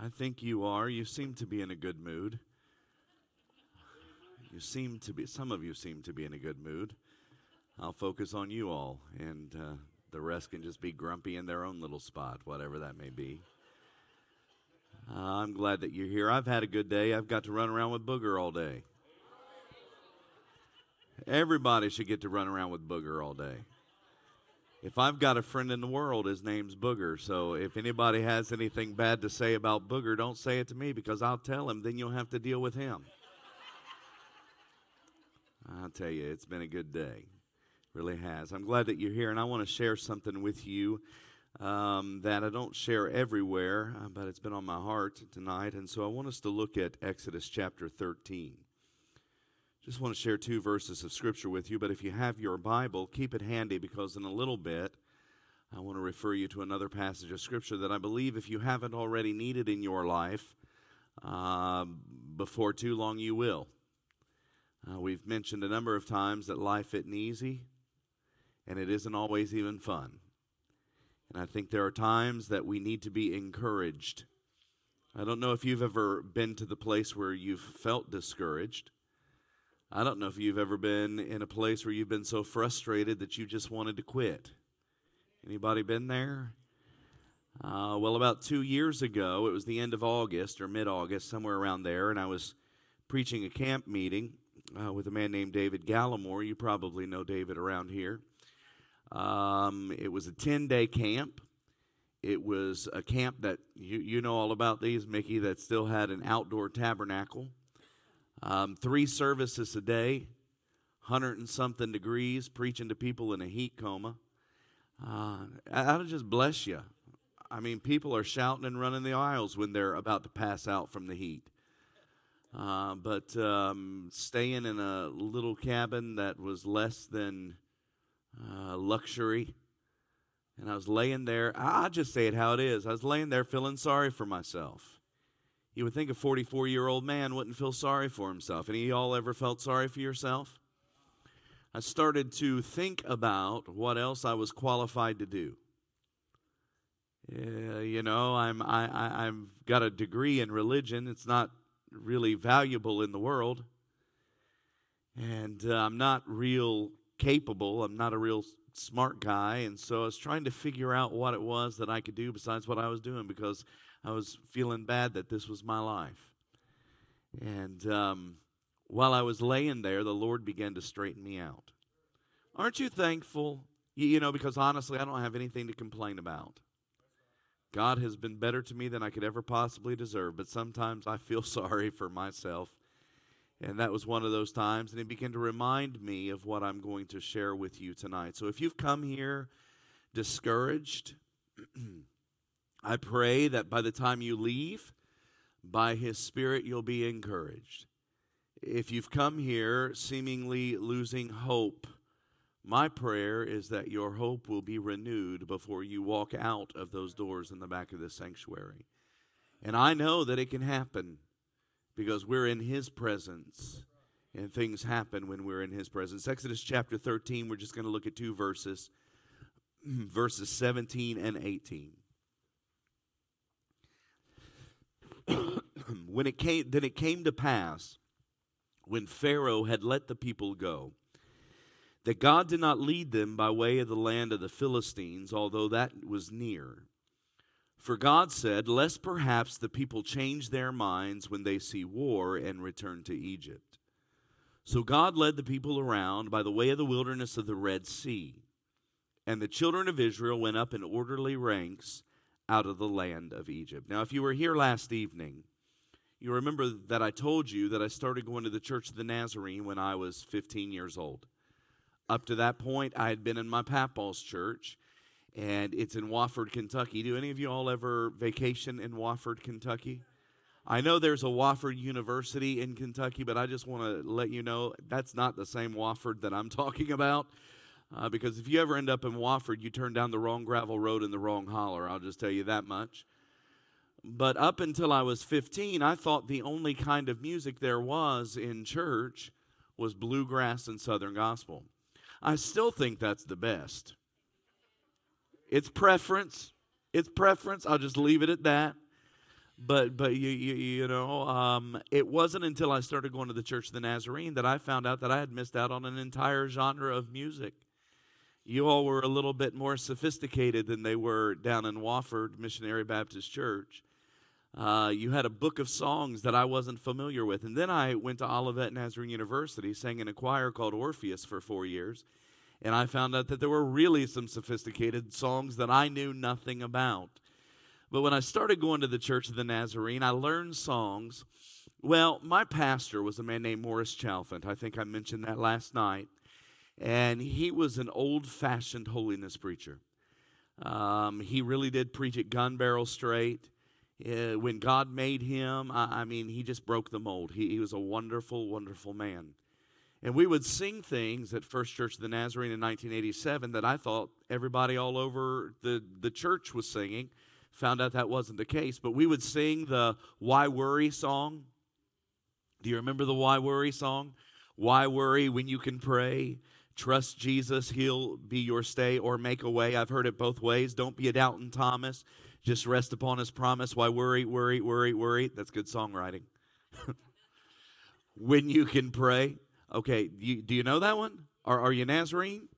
I think you are. You seem to be in a good mood. You seem to be, some of you seem to be in a good mood. I'll focus on you all, and uh, the rest can just be grumpy in their own little spot, whatever that may be. Uh, I'm glad that you're here. I've had a good day. I've got to run around with Booger all day. Everybody should get to run around with Booger all day. If I've got a friend in the world, his name's Booger. So if anybody has anything bad to say about Booger, don't say it to me because I'll tell him, then you'll have to deal with him. I'll tell you, it's been a good day. Really has. I'm glad that you're here, and I want to share something with you um, that I don't share everywhere, uh, but it's been on my heart tonight. And so I want us to look at Exodus chapter 13. Just want to share two verses of scripture with you, but if you have your Bible, keep it handy because in a little bit, I want to refer you to another passage of scripture that I believe if you haven't already needed in your life, uh, before too long you will. Uh, we've mentioned a number of times that life isn't easy, and it isn't always even fun. And I think there are times that we need to be encouraged. I don't know if you've ever been to the place where you've felt discouraged. I don't know if you've ever been in a place where you've been so frustrated that you just wanted to quit. Anybody been there? Uh, well, about two years ago, it was the end of August or mid August, somewhere around there, and I was preaching a camp meeting uh, with a man named David Gallimore. You probably know David around here. Um, it was a 10 day camp. It was a camp that you, you know all about these, Mickey, that still had an outdoor tabernacle. Um, three services a day, hundred and something degrees, preaching to people in a heat coma. Uh, that'll just bless you. I mean, people are shouting and running the aisles when they're about to pass out from the heat. Uh, but um, staying in a little cabin that was less than uh, luxury, and I was laying there. I'll just say it how it is. I was laying there feeling sorry for myself. You would think a 44 year old man wouldn't feel sorry for himself. Any of y'all ever felt sorry for yourself? I started to think about what else I was qualified to do. Yeah, you know, I'm I, I I've got a degree in religion. It's not really valuable in the world, and uh, I'm not real capable. I'm not a real smart guy, and so I was trying to figure out what it was that I could do besides what I was doing because I was feeling bad that this was my life. And um, while I was laying there, the Lord began to straighten me out. Aren't you thankful? You, you know, because honestly, I don't have anything to complain about. God has been better to me than I could ever possibly deserve, but sometimes I feel sorry for myself. And that was one of those times, and He began to remind me of what I'm going to share with you tonight. So if you've come here discouraged, I pray that by the time you leave, by His Spirit, you'll be encouraged. If you've come here seemingly losing hope, my prayer is that your hope will be renewed before you walk out of those doors in the back of the sanctuary. And I know that it can happen because we're in His presence and things happen when we're in His presence. Exodus chapter 13, we're just going to look at two verses, verses 17 and 18. when it came then it came to pass when Pharaoh had let the people go that God did not lead them by way of the land of the Philistines although that was near. For God said lest perhaps the people change their minds when they see war and return to Egypt. So God led the people around by the way of the wilderness of the Red Sea. And the children of Israel went up in orderly ranks out of the land of Egypt. Now, if you were here last evening, you remember that I told you that I started going to the Church of the Nazarene when I was 15 years old. Up to that point, I had been in my papaw's church, and it's in Wofford, Kentucky. Do any of you all ever vacation in Wofford, Kentucky? I know there's a Wofford University in Kentucky, but I just want to let you know that's not the same Wofford that I'm talking about. Uh, because if you ever end up in Wofford, you turn down the wrong gravel road in the wrong holler. I'll just tell you that much. But up until I was 15, I thought the only kind of music there was in church was bluegrass and southern gospel. I still think that's the best. It's preference. It's preference. I'll just leave it at that. but but you you, you know um, it wasn't until I started going to the Church of the Nazarene that I found out that I had missed out on an entire genre of music. You all were a little bit more sophisticated than they were down in Wofford Missionary Baptist Church. Uh, you had a book of songs that I wasn't familiar with, and then I went to Olivet Nazarene University, sang in a choir called Orpheus for four years, and I found out that there were really some sophisticated songs that I knew nothing about. But when I started going to the Church of the Nazarene, I learned songs. Well, my pastor was a man named Morris Chalfant. I think I mentioned that last night. And he was an old fashioned holiness preacher. Um, he really did preach it gun barrel straight. Uh, when God made him, I, I, mean, he just broke the mold. He, he was a wonderful, wonderful man. And we would sing things at First Church of the Nazarene in 1987 that I thought everybody all over the, the church was singing. Found out that wasn't the case. But we would sing the Why Worry song. Do you remember the Why Worry song? Why worry when you can pray? Trust Jesus, He'll be your stay or make a way. I've heard it both ways. Don't be a doubting Thomas. Just rest upon His promise. Why worry, worry, worry, worry? That's good songwriting. when you can pray. Okay, you, do you know that one? Are, are you Nazarene?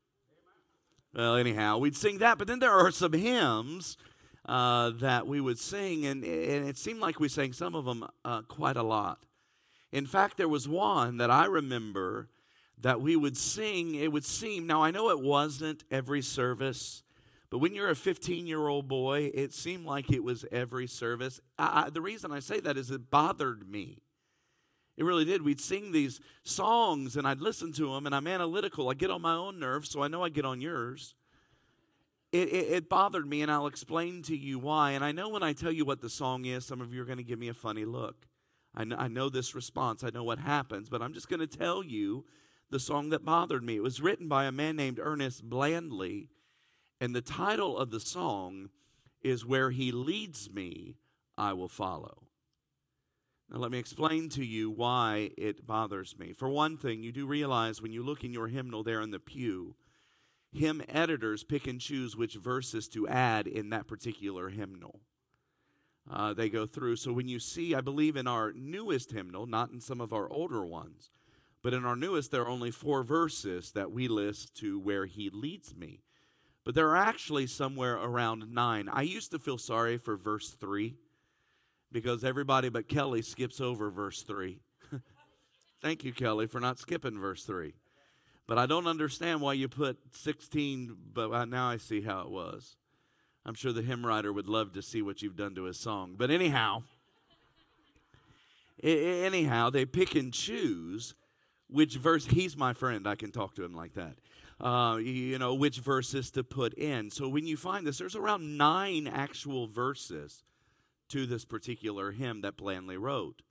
Well, anyhow, we'd sing that, but then there are some hymns uh, that we would sing, and, and it seemed like we sang some of them uh, quite a lot. In fact, there was one that I remember that we would sing. It would seem, now I know it wasn't every service, but when you're a 15 year old boy, it seemed like it was every service. I, the reason I say that is it bothered me. It really did. We'd sing these songs and I'd listen to them, and I'm analytical. I get on my own nerves, so I know I get on yours. It, it, it, bothered me, and I'll explain to you why. And I know when I tell you what the song is, some of you are going to give me a funny look. I know, I know this response, I know what happens, but I'm just going to tell you the song that bothered me. It was written by a man named Ernest Blandley, and the title of the song is Where He Leads Me, I Will Follow. Now, let me explain to you why it bothers me. For one thing, you do realize when you look in your hymnal there in the pew, hymn editors pick and choose which verses to add in that particular hymnal. Uh, they go through. So when you see, I believe in our newest hymnal, not in some of our older ones, but in our newest, there are only four verses that we list to where he leads me. But there are actually somewhere around nine. I used to feel sorry for verse three because everybody but Kelly skips over verse 3. Thank you, Kelly, for not skipping verse 3. But I don't understand why you put 16, but now I see how it was. I'm sure the hymn writer would love to see what you've done to his song. But anyhow, anyhow, they pick and choose which verse. He's my friend. I can talk to him like that. Uh, you know, which verses to put in. So when you find this, there's around nine actual verses to this particular hymn that Blandley wrote.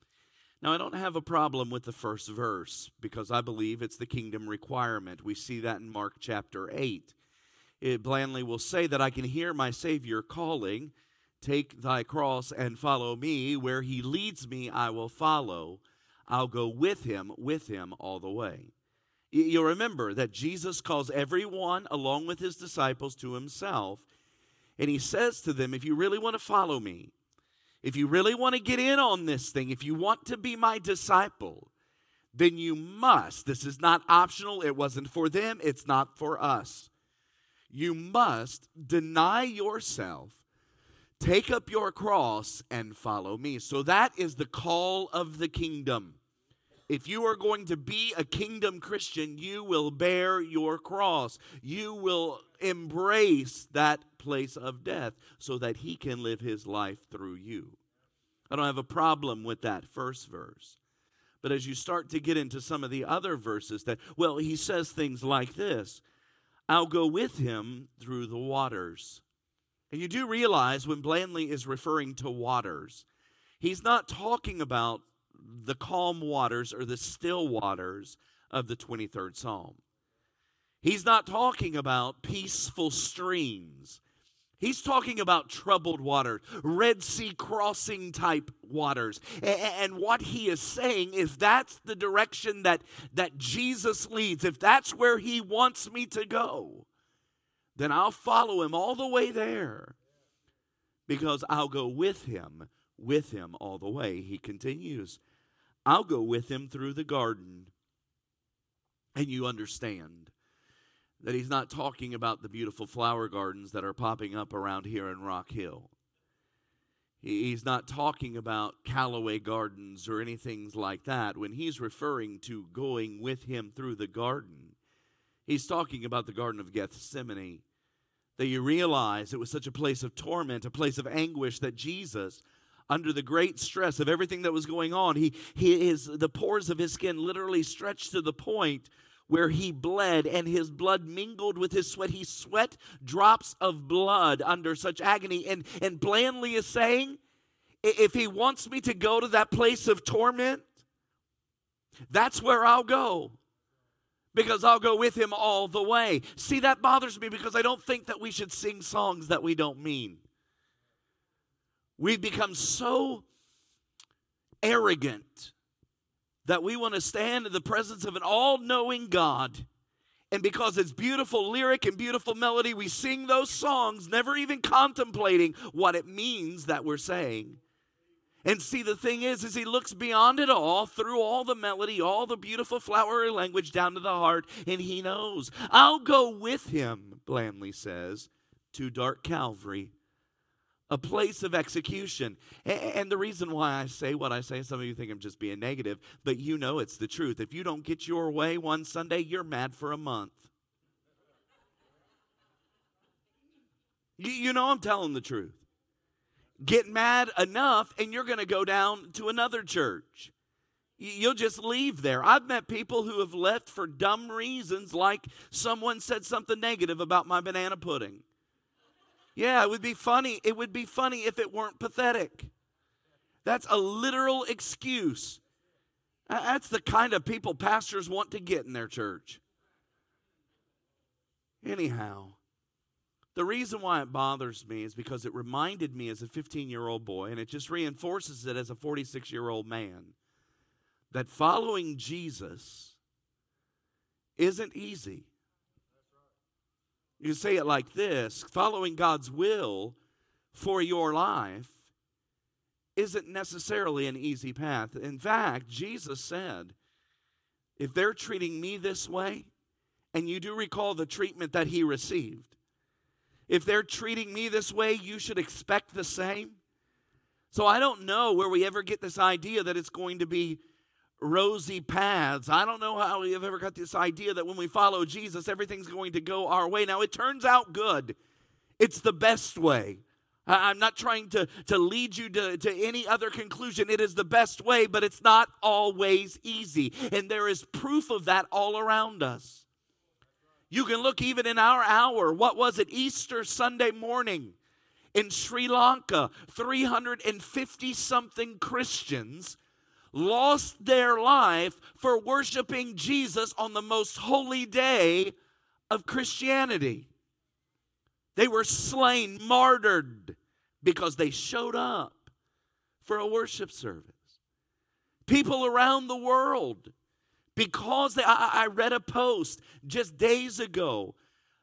Now, I don't have a problem with the first verse because I believe it's the kingdom requirement. We see that in Mark chapter 8. It, Blandley will say that I can hear my Savior calling, Take thy cross and follow me. Where he leads me, I will follow. I'll go with him, with him all the way. You'll remember that Jesus calls everyone along with his disciples to himself, and he says to them, If you really want to follow me, if you really want to get in on this thing, if you want to be my disciple, then you must. This is not optional. It wasn't for them, it's not for us. You must deny yourself, take up your cross, and follow me. So that is the call of the kingdom. If you are going to be a kingdom Christian, you will bear your cross. You will embrace that place of death so that he can live his life through you. I don't have a problem with that first verse. But as you start to get into some of the other verses, that, well, he says things like this I'll go with him through the waters. And you do realize when Blandley is referring to waters, he's not talking about the calm waters or the still waters of the 23rd Psalm. He's not talking about peaceful streams. He's talking about troubled waters, Red Sea crossing type waters. And what he is saying is that's the direction that, that Jesus leads. If that's where he wants me to go, then I'll follow him all the way there because I'll go with him with him all the way. He continues, I'll go with him through the garden. And you understand that he's not talking about the beautiful flower gardens that are popping up around here in Rock Hill. He's not talking about Callaway Gardens or anything like that. When he's referring to going with him through the garden, he's talking about the Garden of Gethsemane. That you realize it was such a place of torment, a place of anguish that Jesus, under the great stress of everything that was going on, he, he is the pores of his skin literally stretched to the point where he bled and his blood mingled with his sweat. He sweat drops of blood under such agony. And, and blandly is saying, if he wants me to go to that place of torment, that's where I'll go because I'll go with him all the way. See, that bothers me because I don't think that we should sing songs that we don't mean. We've become so arrogant that we want to stand in the presence of an all knowing God. And because it's beautiful lyric and beautiful melody, we sing those songs, never even contemplating what it means that we're saying. And see, the thing is, is he looks beyond it all, through all the melody, all the beautiful flowery language down to the heart, and he knows. I'll go with him, blandly says, to dark Calvary a place of execution. And the reason why I say what I say, some of you think I'm just being negative, but you know it's the truth. If you don't get your way one Sunday, you're mad for a month. You, know I'm telling the truth. Get mad enough, and you're going to go down to another church. You'll just leave there. I've met people who have left for dumb reasons, like someone said something negative about my banana pudding. Yeah, it would be funny. It would be funny if it weren't pathetic. That's a literal excuse. That's the kind of people pastors want to get in their church. Anyhow, the reason why it bothers me is because it reminded me as a 15 year old boy, and it just reinforces it as a 46 year old man, that following Jesus isn't easy. You say it like this following God's will for your life isn't necessarily an easy path. In fact, Jesus said, if they're treating me this way, and you do recall the treatment that he received, if they're treating me this way, you should expect the same. So I don't know where we ever get this idea that it's going to be rosy paths. I don't know how you've ever got this idea that when we follow Jesus, everything's going to go our way. Now, it turns out good, it's the best way. I'm not trying to, to lead you to, to any other conclusion. It is the best way, but it's not always easy. And there is proof of that all around us. You can look even in our hour. What was it? Easter Sunday morning in Sri Lanka, 350 something Christians lost their life for worshiping Jesus on the most holy day of Christianity. They were slain, martyred, because they showed up for a worship service. People around the world, because they, I, I read a post just days ago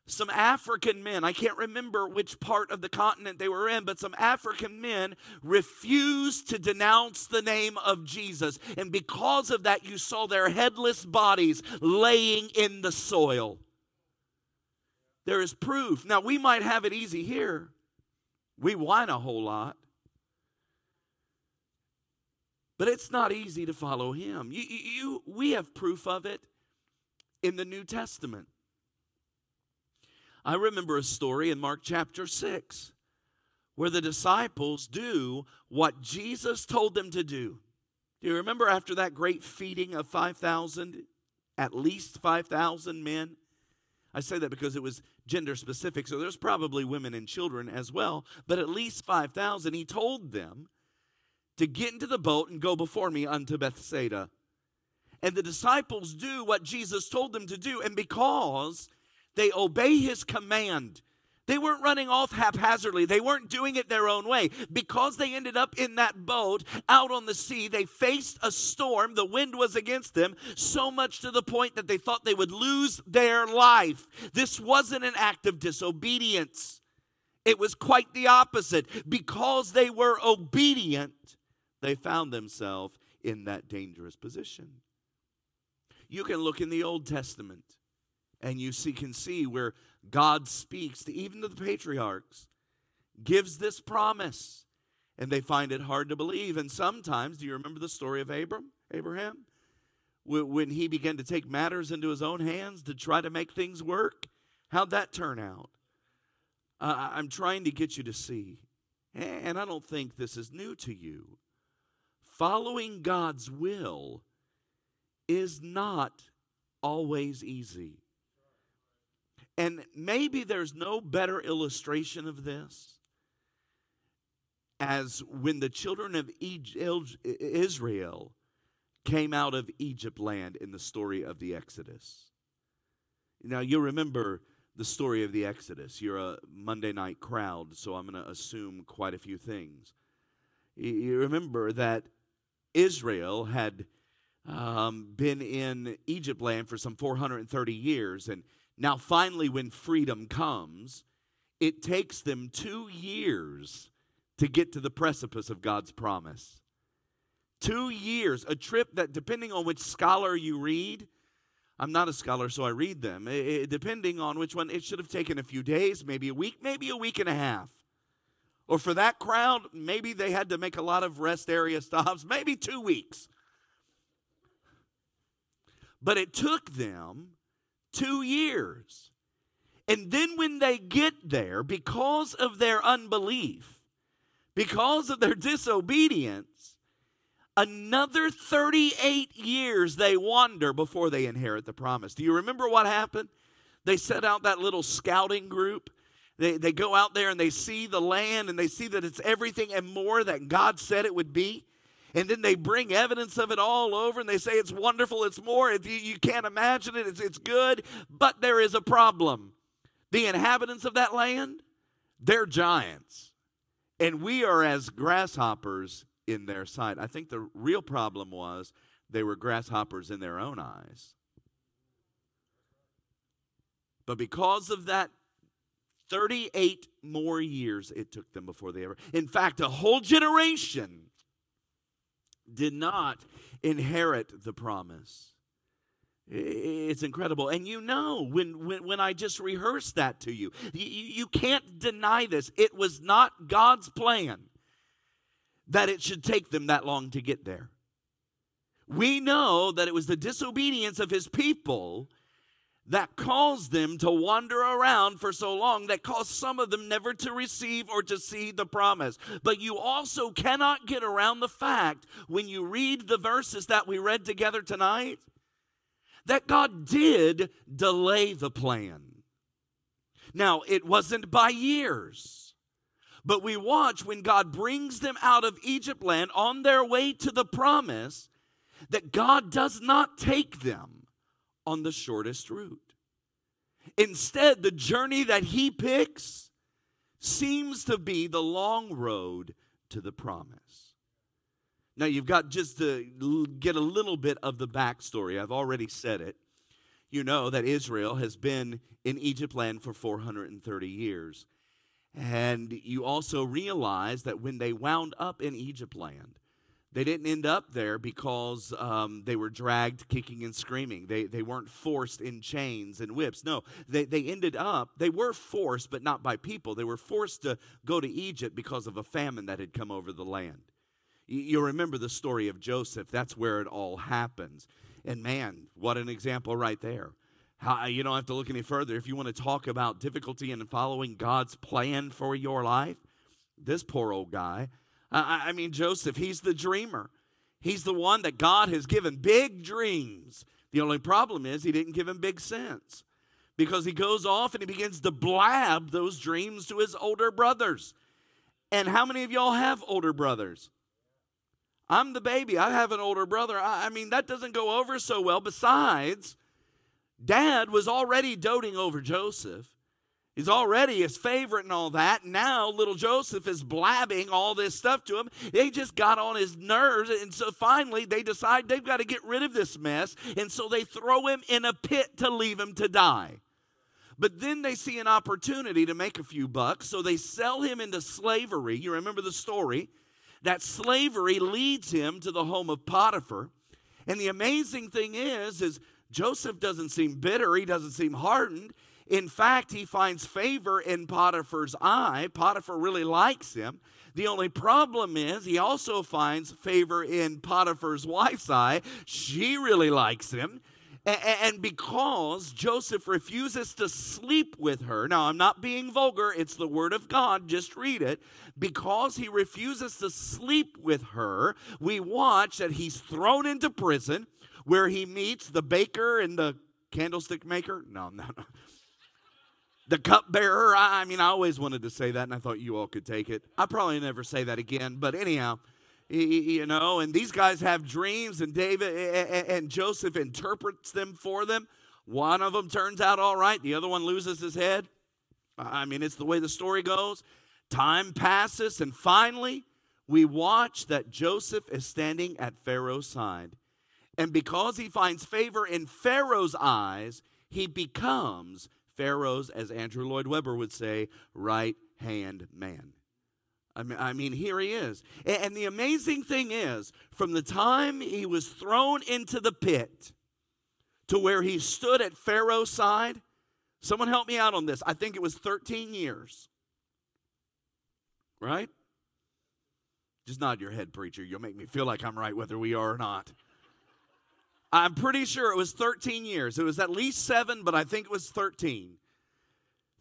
some African men, I can't remember which part of the continent they were in, but some African men refused to denounce the name of Jesus. And because of that, you saw their headless bodies laying in the soil. There is proof. Now, we might have it easy here, we whine a whole lot. But it's not easy to follow him. You, you, we have proof of it in the New Testament. I remember a story in Mark chapter 6 where the disciples do what Jesus told them to do. Do you remember after that great feeding of 5,000, at least 5,000 men? I say that because it was gender specific, so there's probably women and children as well, but at least 5,000. He told them to get into the boat and go before me unto Bethsaida. And the disciples do what Jesus told them to do, and because they obey his command. They weren't running off haphazardly. They weren't doing it their own way. Because they ended up in that boat out on the sea, they faced a storm. The wind was against them, so much to the point that they thought they would lose their life. This wasn't an act of disobedience, it was quite the opposite. Because they were obedient, they found themselves in that dangerous position. You can look in the Old Testament and you see, can see where God speaks to even to the patriarchs, gives this promise, and they find it hard to believe. And sometimes, do you remember the story of Abram, Abraham? When he began to take matters into his own hands to try to make things work, how'd that turn out? Uh, I'm trying to get you to see, and I don't think this is new to you. Following God's will is not always easy. And maybe there's no better illustration of this as when the children of Israel came out of Egypt land in the story of the Exodus. Now, you remember the story of the Exodus. You're a Monday night crowd, so I'm going to assume quite a few things. You remember that Israel had um, been in Egypt land for some 430 years, and now finally, when freedom comes, it takes them two years to get to the precipice of God's promise. Two years, a trip that, depending on which scholar you read, I'm not a scholar, so I read them. It, it, depending on which one, it should have taken a few days, maybe a week, maybe a week and a half. Or for that crowd, maybe they had to make a lot of rest area stops, maybe two weeks. But it took them two years. And then when they get there, because of their unbelief, because of their disobedience, another 38 years they wander before they inherit the promise. Do you remember what happened? They set out that little scouting group they, they go out there and they see the land and they see that it's everything and more that God said it would be. And then they bring evidence of it all over and they say it's wonderful, it's more, you, you can't imagine it, it's, it's good. But there is a problem. The inhabitants of that land, they're giants. And we are as grasshoppers in their sight. I think the real problem was they were grasshoppers in their own eyes. But because of that 38 more years it took them before they ever. In fact, a whole generation did not inherit the promise. It's incredible. And you know, when, when, when I just rehearsed that to you, you, you can't deny this. It was not God's plan that it should take them that long to get there. We know that it was the disobedience of his people that caused them to wander around for so long that caused some of them never to receive or to see the promise. But you also cannot get around the fact when you read the verses that we read together tonight that God did delay the plan. Now, it wasn't by years. But we watch when God brings them out of Egypt land on their way to the promise that God does not take them on the shortest route. Instead, the journey that he picks seems to be the long road to the promise. Now, you've got just to get a little bit of the backstory. I've already said it. You know that Israel has been in Egypt land for 430 years. And you also realize that when they wound up in Egypt land, they didn't end up there because um, they were dragged kicking and screaming. They, they weren't forced in chains and whips. No, they, they ended up, they were forced, but not by people. They were forced to go to Egypt because of a famine that had come over the land. You, you remember the story of Joseph. That's where it all happens. And man, what an example right there. How, you don't have to look any further. If you want to talk about difficulty in following God's plan for your life, this poor old guy I, I mean, Joseph, he's the dreamer. He's the one that God has given big dreams. The only problem is he didn't give him big sense because he goes off and he begins to blab those dreams to his older brothers. And how many of y'all have older brothers? I'm the baby. I have an older brother. I, I, mean, that doesn't go over so well. Besides, dad was already doting over Joseph. He's already his favorite and all that. Now little Joseph is blabbing all this stuff to him. They just got on his nerves. And so finally they decide they've got to get rid of this mess. And so they throw him in a pit to leave him to die. But then they see an opportunity to make a few bucks. So they sell him into slavery. You remember the story. that slavery leads him to the home of Potiphar. And the amazing thing is, is Joseph doesn't seem bitter, he doesn't seem hardened. In fact, he finds favor in Potiphar's eye. Potiphar really likes him. The only problem is he also finds favor in Potiphar's wife's eye. She really likes him. And because Joseph refuses to sleep with her, now I'm not being vulgar, it's the word of God, just read it. Because he refuses to sleep with her, we watch that he's thrown into prison where he meets the baker and the candlestick maker. No, no, no. The cupbearer. I mean, I always wanted to say that, and I thought you all could take it. I probably never say that again, but anyhow, you know, and these guys have dreams, and David and Joseph interprets them for them. One of them turns out all right, the other one loses his head. I mean, it's the way the story goes. Time passes, and finally, we watch that Joseph is standing at Pharaoh's side. And because he finds favor in Pharaoh's eyes, he becomes Pharaoh's, as Andrew Lloyd Webber would say, right hand man. I mean, I mean, here he is. And the amazing thing is, from the time he was thrown into the pit to where he stood at Pharaoh's side, someone help me out on this. I think it was 13 years. Right? Just nod your head, preacher. You'll make me feel like I'm right whether we are or not. I'm pretty sure it was 13 years. It was at least seven, but I think it was 13.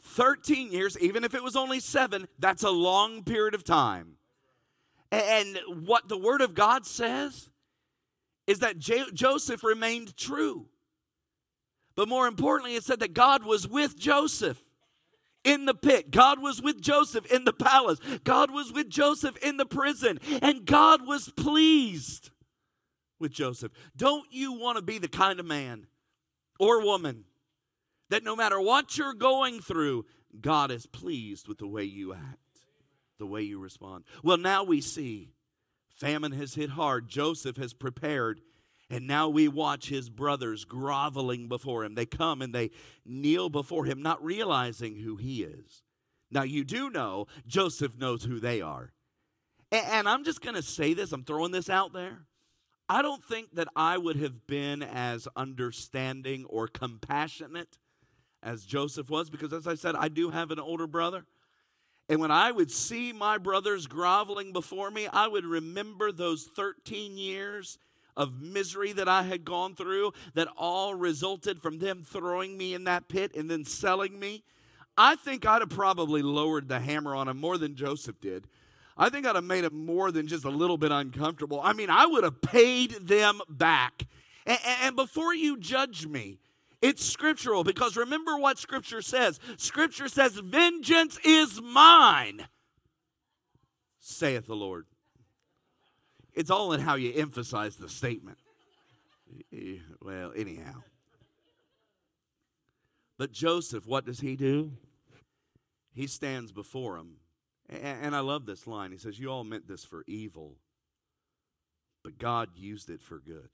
13 years, even if it was only seven, that's a long period of time. And what the Word of God says is that J- Joseph remained true. But more importantly, it said that God was with Joseph in the pit. God was with Joseph in the palace. God was with Joseph in the prison. And God was pleased with Joseph. Don't you want to be the kind of man or woman that no matter what you're going through, God is pleased with the way you act, the way you respond? Well, now we see famine has hit hard. Joseph has prepared. And now we watch his brothers groveling before him. They come and they kneel before him, not realizing who he is. Now, you do know Joseph knows who they are. And I'm just going to say this, I'm throwing this out there. I don't think that I would have been as understanding or compassionate as Joseph was, because as I said, I do have an older brother. And when I would see my brothers groveling before me, I would remember those 13 years of misery that I had gone through that all resulted from them throwing me in that pit and then selling me. I think I'd have probably lowered the hammer on him more than Joseph did I think I'd have made it more than just a little bit uncomfortable. I mean, I would have paid them back. And, and before you judge me, it's scriptural because remember what scripture says. Scripture says, Vengeance is mine, saith the Lord. It's all in how you emphasize the statement. Well, anyhow. But Joseph, what does he do? He stands before him and I love this line. He says, You all meant this for evil, but God used it for good.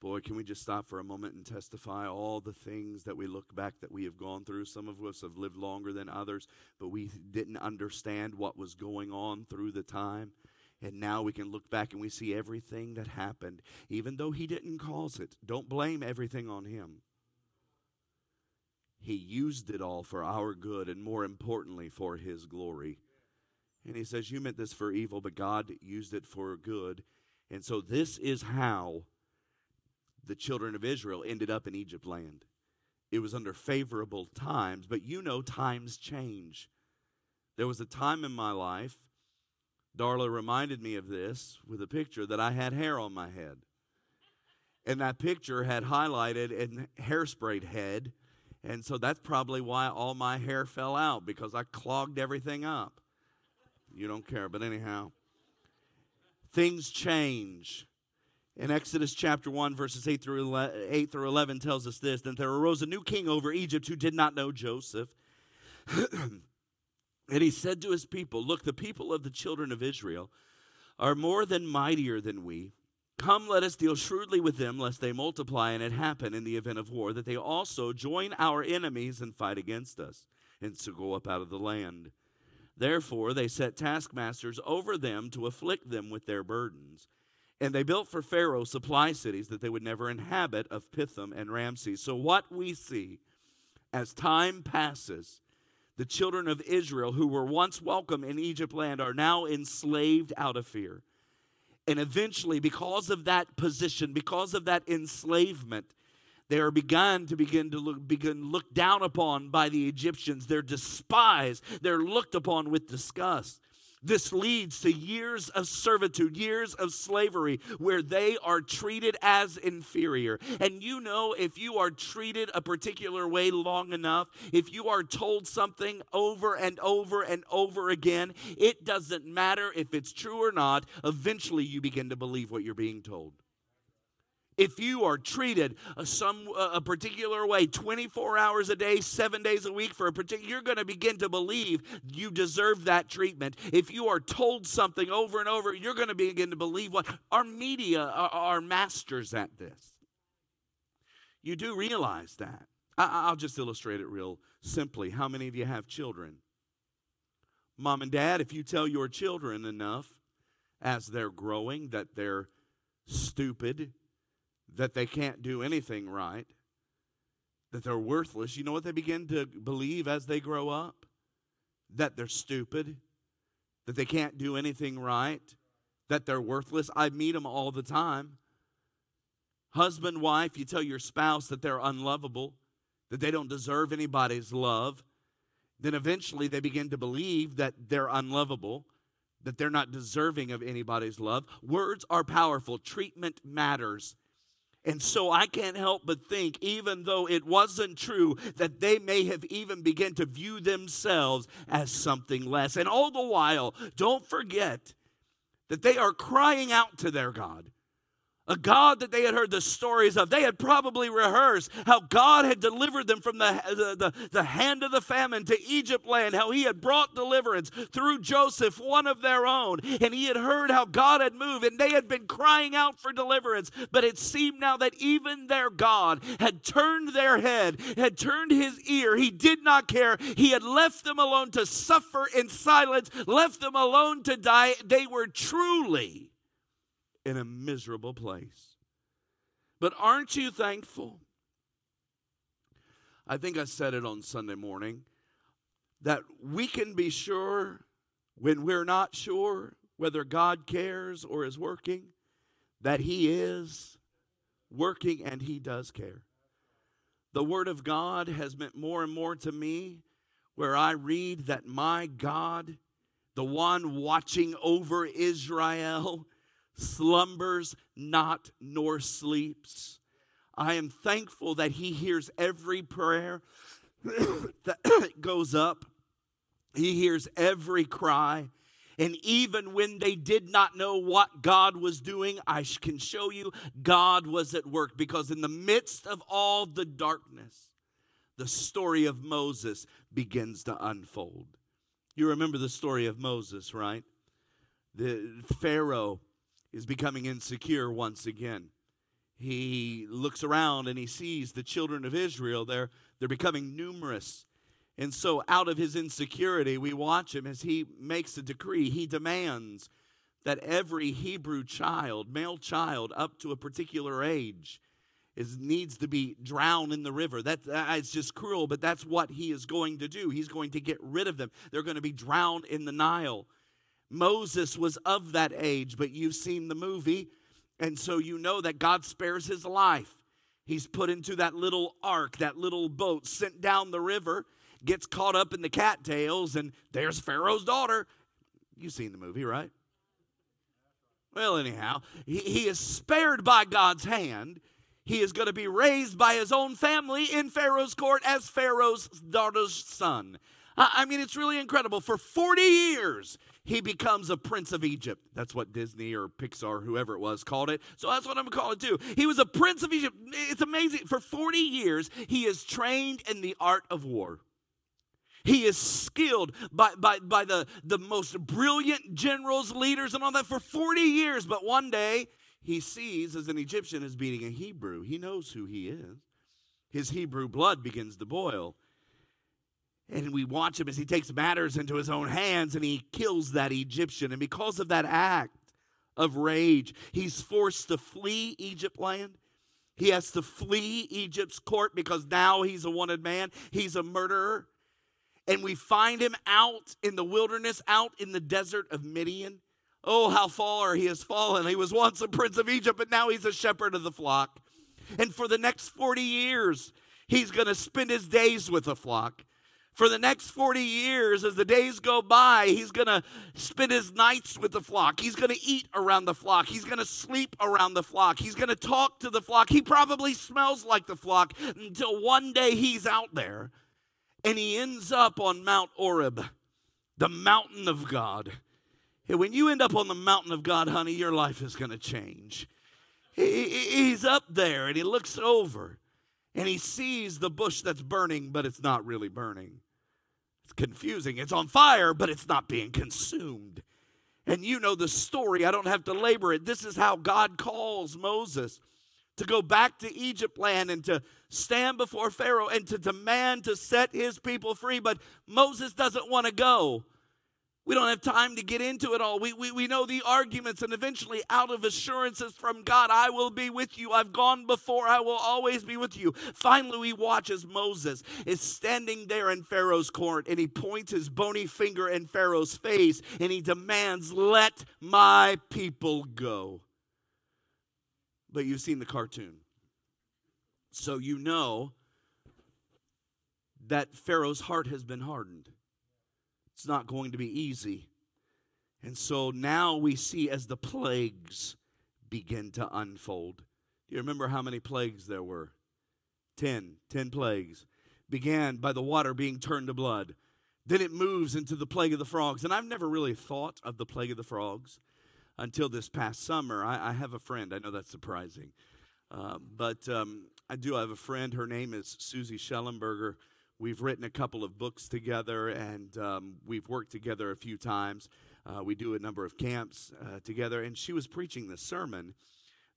Boy, can we just stop for a moment and testify all the things that we look back that we have gone through? Some of us have lived longer than others, but we didn't understand what was going on through the time. And now we can look back and we see everything that happened, even though He didn't cause it. Don't blame everything on Him. He used it all for our good and more importantly for His glory. And He says, You meant this for evil, but God used it for good. And so this is how the children of Israel ended up in Egypt land. It was under favorable times, but you know times change. There was a time in my life, Darla reminded me of this with a picture that I had hair on my head. And that picture had highlighted and hairsprayed head and so that's probably why all my hair fell out because I clogged everything up. You don't care, but anyhow, things change. In Exodus chapter 1, verses 8 through 11, 8 through 11 tells us this Then there arose a new king over Egypt who did not know Joseph. and he said to his people, Look, the people of the children of Israel are more than mightier than we. Come, let us deal shrewdly with them, lest they multiply and it happen in the event of war, that they also join our enemies and fight against us, and so go up out of the land. Therefore, they set taskmasters over them to afflict them with their burdens. And they built for Pharaoh supply cities that they would never inhabit of Pithom and Ramses. So, what we see as time passes, the children of Israel who were once welcome in Egypt land are now enslaved out of fear. And eventually, because of that position, because of that enslavement, they are begun to begin to look, begin looked down upon by the Egyptians. They're despised. They're looked upon with disgust. This leads to years of servitude, years of slavery, where they are treated as inferior. And you know, if you are treated a particular way long enough, if you are told something over and over and over again, it doesn't matter if it's true or not, eventually you begin to believe what you're being told if you are treated a, some uh, a particular way 24 hours a day 7 days a week for a particular you're going to begin to believe you deserve that treatment. If you are told something over and over you're going to begin to believe what our media uh, are, are masters at this. You do realize that. I, i'll just illustrate it real simply. How many of you have children? Mom and dad if you tell your children enough as they're growing that they're stupid that they can't do anything right, that they're worthless, you know what they begin to believe as they grow up? That they're stupid, that they can't do anything right, that they're worthless. I meet them all the time. Husband, wife, you tell your spouse that they're unlovable, that they don't deserve anybody's love, then eventually they begin to believe that they're unlovable, that they're not deserving of anybody's love. Words are powerful, treatment matters. And so I can't help but think, even though it wasn't true, that they may have even begun to view themselves as something less. And all the while, don't forget that they are crying out to their God a God that they had heard the stories of. They had probably rehearsed how God had delivered them from the, the, the, the, hand of the famine to Egypt land, how he had brought deliverance through Joseph, one of their own. And he had heard how God had moved, and they had been crying out for deliverance. But it seemed now that even their God had turned their head, had turned his ear. He did not care. He had left them alone to suffer in silence, left them alone to die. They were truly in a miserable place. But aren't you thankful? I think I said it on Sunday morning that we can be sure when we're not sure whether God cares or is working, that He is working and He does care. The Word of God has meant more and more to me where I read that my God, the one watching over Israel, slumbers not nor sleeps. I am thankful that He hears every prayer that goes up, He hears every cry. And even when they did not know what God was doing, I can show you God was at work because in the midst of all the darkness, the story of Moses begins to unfold. You remember the story of Moses, right? The Pharaoh is becoming insecure once again. He looks around and he sees the children of Israel. They're, they're becoming numerous. And so, out of his insecurity, we watch him as he makes a decree. He demands that every Hebrew child, male child, up to a particular age, is, needs to be drowned in the river. That, that's just cruel, but that's what he is going to do. He's going to get rid of them. They're going to be drowned in the Nile. Moses was of that age, but you've seen the movie, and so you know that God spares his life. He's put into that little ark, that little boat, sent down the river, gets caught up in the cattails, and there's Pharaoh's daughter. You've seen the movie, right? Well, anyhow, he, he is spared by God's hand. He is going to be raised by his own family in Pharaoh's court as Pharaoh's daughter's son. I mean, it's really incredible. For 40 years, he becomes a prince of Egypt. That's what Disney or Pixar, whoever it was, called it. So that's what I'm going to call it too. He was a prince of Egypt. It's amazing. For 40 years, he is trained in the art of war. He is skilled by, by, by the, the most brilliant generals, leaders, and all that for 40 years. But one day, he sees as an Egyptian is beating a Hebrew. He knows who he is. His Hebrew blood begins to boil. And we watch him as he takes matters into his own hands and he kills that Egyptian. And because of that act of rage, he's forced to flee Egypt land. He has to flee Egypt's court because now he's a wanted man. He's a murderer. And we find him out in the wilderness, out in the desert of Midian. Oh, how far he has fallen. He was once a prince of Egypt, but now he's a shepherd of the flock. And for the next 40 years, he's going to spend his days with the flock. For the next 40 years, as the days go by, he's going to spend his nights with the flock. He's going to eat around the flock. He's going to sleep around the flock. He's going to talk to the flock. He probably smells like the flock until one day he's out there and he ends up on Mount Horeb, the mountain of God. And when you end up on the mountain of God, honey, your life is going to change. He's up there and he looks over and he sees the bush that's burning, but it's not really burning. It's confusing. It's on fire, but it's not being consumed. And you know the story. I don't have to labor it. This is how God calls Moses to go back to Egypt land and to stand before Pharaoh and to demand to set his people free. But Moses doesn't want to go. We don't have time to get into it all. We, we, we know the arguments, and eventually, out of assurances from God, I will be with you. I've gone before, I will always be with you. Finally, we watch as Moses is standing there in Pharaoh's court, and he points his bony finger in Pharaoh's face, and he demands, Let my people go. But you've seen the cartoon. So you know that Pharaoh's heart has been hardened. It's not going to be easy. And so now we see as the plagues begin to unfold. Do you remember how many plagues there were? Ten. Ten plagues. Began by the water being turned to blood. Then it moves into the plague of the frogs. And I've never really thought of the plague of the frogs until this past summer. I, I have a friend. I know that's surprising. Uh, but um, I do I have a friend. Her name is Susie Shellenberger. We've written a couple of books together and um, we've worked together a few times. Uh, we do a number of camps uh, together. And she was preaching this sermon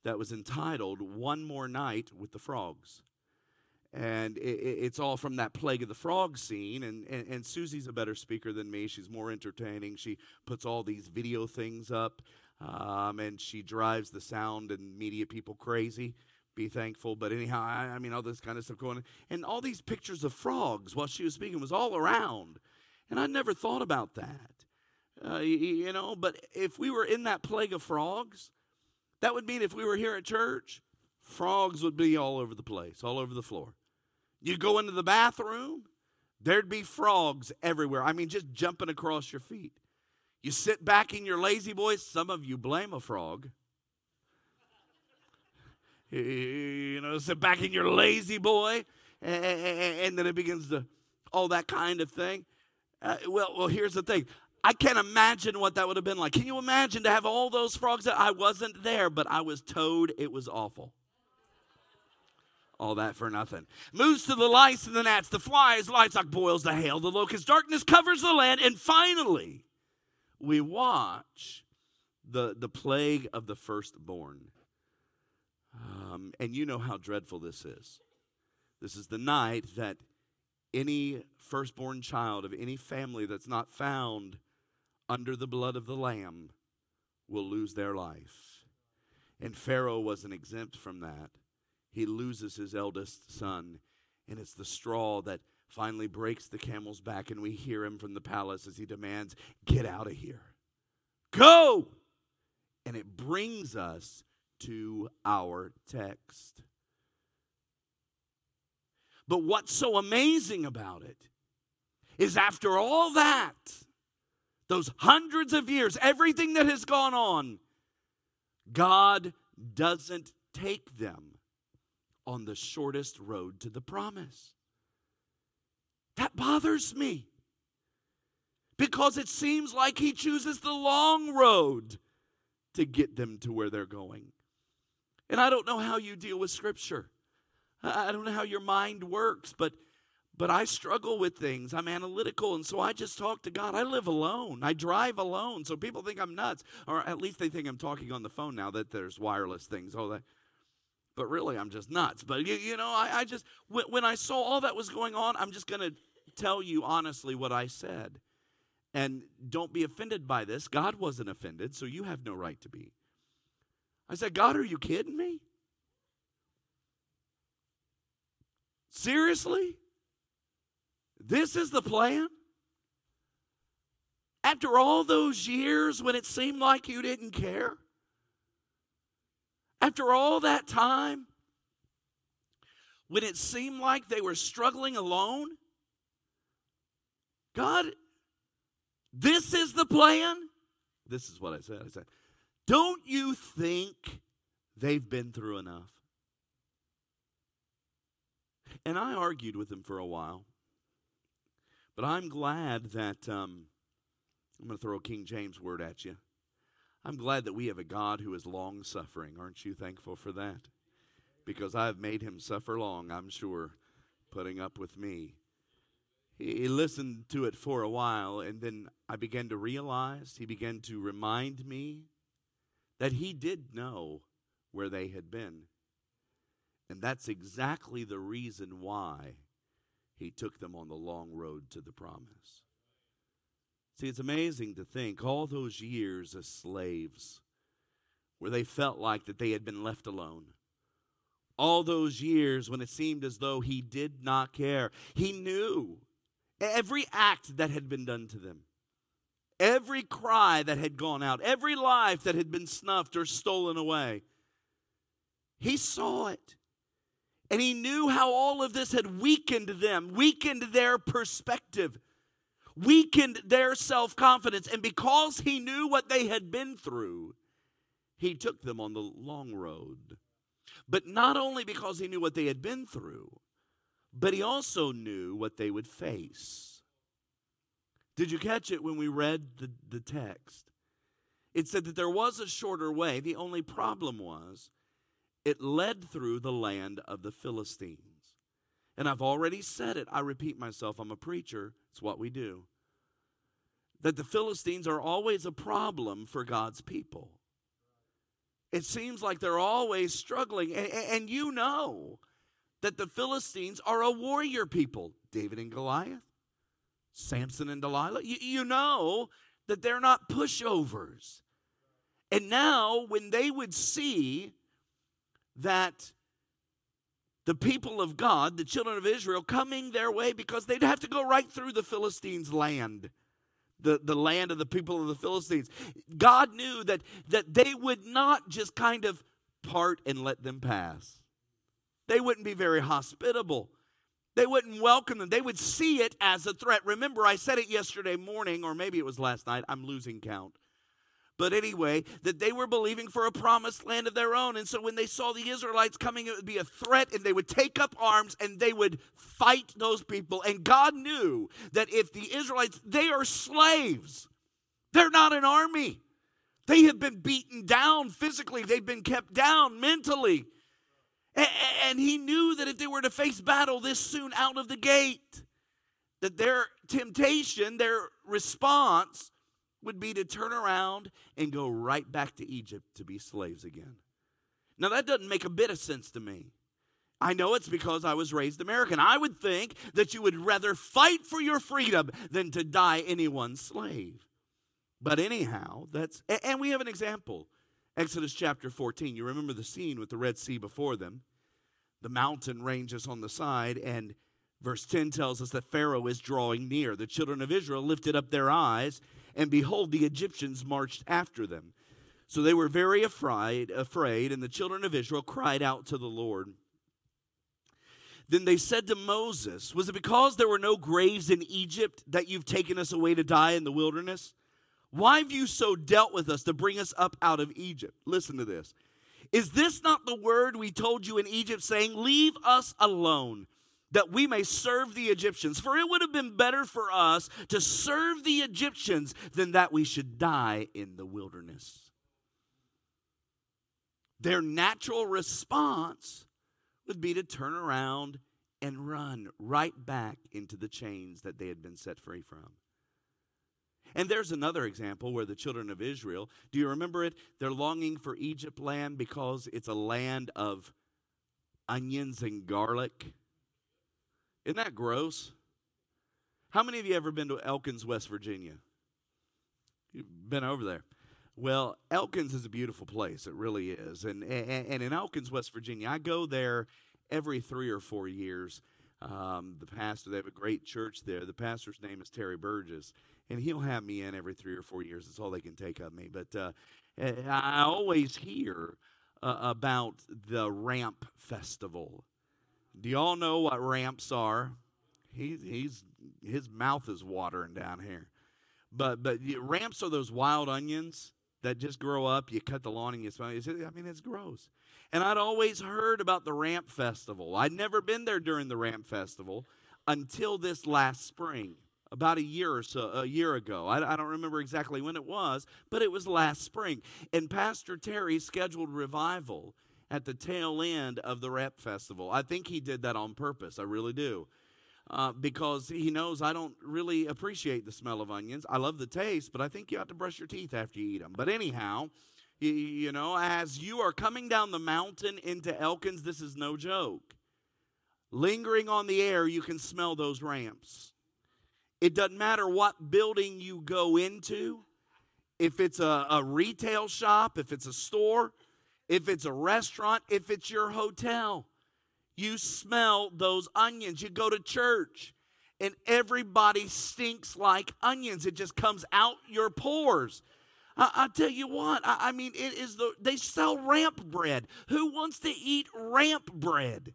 that was entitled One More Night with the Frogs. And it, it's all from that Plague of the Frogs scene. And, and, and Susie's a better speaker than me. She's more entertaining. She puts all these video things up um, and she drives the sound and media people crazy be thankful. But anyhow, I, I, mean, all this kind of stuff going on. And all these pictures of frogs while she was speaking was all around. And I never thought about that. Uh, you, you know, but if we were in that plague of frogs, that would mean if we were here at church, frogs would be all over the place, all over the floor. You go into the bathroom, there'd be frogs everywhere. I mean, just jumping across your feet. You sit back in your lazy boys, some of you blame a frog you know, sit back in your lazy boy, and, then it begins to, all that kind of thing. Uh, well, well, here's the thing. I can't imagine what that would have been like. Can you imagine to have all those frogs? That I wasn't there, but I was told it was awful. All that for nothing. Moves to the lice and the gnats, the flies, livestock boils, the hail, the locust, darkness covers the land, and finally, we watch the, the plague of the firstborn. Um, and you know how dreadful this is. This is the night that any firstborn child of any family that's not found under the blood of the Lamb will lose their life. And Pharaoh wasn't exempt from that. He loses his eldest son, and it's the straw that finally breaks the camel's back, and we hear him from the palace as he demands, Get out of here. Go! And it brings us to our text. But what's so amazing about it is after all that, those hundreds of years, everything that has gone on, God doesn't take them on the shortest road to the promise. That bothers me because it seems like He chooses the long road to get them to where they're going. And I don't know how you deal with Scripture. I don't know how your mind works, but but I struggle with things. I'm analytical, and so I just talk to God. I live alone. I drive alone, so people think I'm nuts, or at least they think I'm talking on the phone now that there's wireless things. All that. But really, I'm just nuts. But you, you know, I, I just when, when I saw all that was going on, I'm just gonna tell you honestly what I said. And don't be offended by this. God wasn't offended, so you have no right to be. I said, God, are you kidding me? Seriously? This is the plan? After all those years when it seemed like you didn't care? After all that time when it seemed like they were struggling alone? God, this is the plan? This is what I said. I said, Don't you think they've been through enough? And I argued with him for a while. But I'm glad that, um, I'm going to throw a King James word at you. I'm glad that we have a God who is long suffering. Aren't you thankful for that? Because I've made him suffer long, I'm sure, putting up with me. He listened to it for a while, and then I began to realize, he began to remind me that he did know where they had been. And that's exactly the reason why he took them on the long road to the promise. See, it's amazing to think all those years as slaves where they felt like that they had been left alone. All those years when it seemed as though he did not care. He knew every act that had been done to them, every cry that had gone out, every life that had been snuffed or stolen away. He saw it. And he knew how all of this had weakened them, weakened their perspective, weakened their self confidence. And because he knew what they had been through, he took them on the long road. But not only because he knew what they had been through, but he also knew what they would face. Did you catch it when we read the, the text? It said that there was a shorter way. The only problem was it led through the land of the Philistines. And I've already said it. I repeat myself. I'm a preacher. It's what we do. That the Philistines are always a problem for God's people. It seems like they're always struggling. And, and you know that the Philistines are a warrior people. David and Goliath, Samson and Delilah. You, you know that they're not pushovers. And now, when they would see that the people of God, the children of Israel, coming their way because they'd have to go right through the Philistines' land. The, the land of the people of the Philistines. God knew that, that they would not just kind of part and let them pass. They wouldn't be very hospitable. They wouldn't welcome them. They would see it as a threat. Remember, I said it yesterday morning, or maybe it was last night. I'm losing count. But anyway, that they were believing for a promised land of their own. And so when they saw the Israelites coming, it would be a threat, and they would take up arms and they would fight those people. And God knew that if the Israelites, they are slaves, they're not an army. They have been beaten down physically, they've been kept down mentally. And he knew that if they were to face battle this soon out of the gate, that their temptation, their response would be to turn around and go right back to Egypt to be slaves again. Now, that doesn't make a bit of sense to me. I know it's because I was raised American. I would think that you would rather fight for your freedom than to die anyone's slave. But anyhow, that's, and we have an example. Exodus chapter 14. You remember the scene with the Red Sea before them. The mountain ranges on the side, and verse 10 tells us that Pharaoh is drawing near. The children of Israel lifted up their eyes and behold, the Egyptians marched after them. So they were very afraid, afraid, and the children of Israel cried out to the Lord. Then they said to Moses, Was it because there were no graves in Egypt that you've taken us away to die in the wilderness? Why have you so dealt with us to bring us up out of Egypt? Listen to this. Is this not the word we told you in Egypt, saying, Leave us alone? that we may serve the Egyptians. For it would have been better for us to serve the Egyptians than that we should die in the wilderness. Their natural response would be to turn around and run right back into the chains that they had been set free from. And there's another example where the children of Israel, do you remember it? They're longing for Egypt land because it's a land of onions and garlic. Isn't that gross? How many of you ever been to Elkins, West Virginia? You've been over there. Well, Elkins is a beautiful place. It really is. And, and, and in Elkins, West Virginia, I go there every three or four years. Um, the pastor, they have a great church there. The pastor's name is Terry Burgess, and he'll have me in every three or four years. That's all they can take of me. But uh, I always hear uh, about the Ramp Festival. Do y'all know what ramps are? He, he's his mouth is watering down here. But but ramps are those wild onions that just grow up. You cut the lawn and you smell. It. I mean, it's gross. And I'd always heard about the Ramp Festival. I'd never been there during the Ramp Festival until this last spring, about a year or so, a year ago. I, I don't remember exactly when it was, but it was last spring. And Pastor Terry scheduled revival at the tail end of the Ramp Festival. I think he did that on purpose. I really do uh, because he knows I don't really appreciate the smell of onions. I love the taste, but I think you have to brush your teeth after you eat them. But anyhow, you, you know, as you are coming down the mountain into Elkins, this is no joke. Lingering on the air, you can smell those ramps. It doesn't matter what building you go into, if it's a, a retail shop, if it's a store, if it's a restaurant, if it's your hotel you smell those onions. You go to church and everybody stinks like onions. It just comes out your pores. I, I tell you what, I, I, mean, it is the they sell ramp bread. Who wants to eat ramp bread?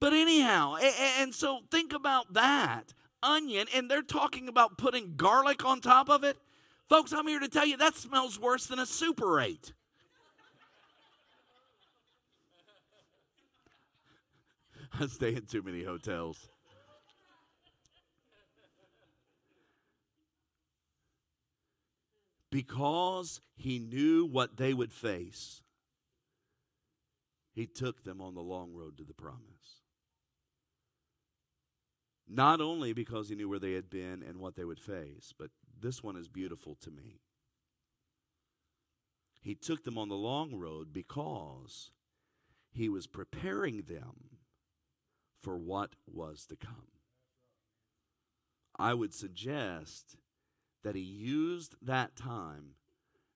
But anyhow, and, and so think about that onion, and they're talking about putting garlic on top of it. Folks, I'm here to tell you that smells worse than a Super 8. I stay in too many hotels. Because he knew what they would face, he took them on the long road to the promise. Not only because he knew where they had been and what they would face, but this one is beautiful to me. He took them on the long road because he was preparing them for what was to come. I would suggest that he used that time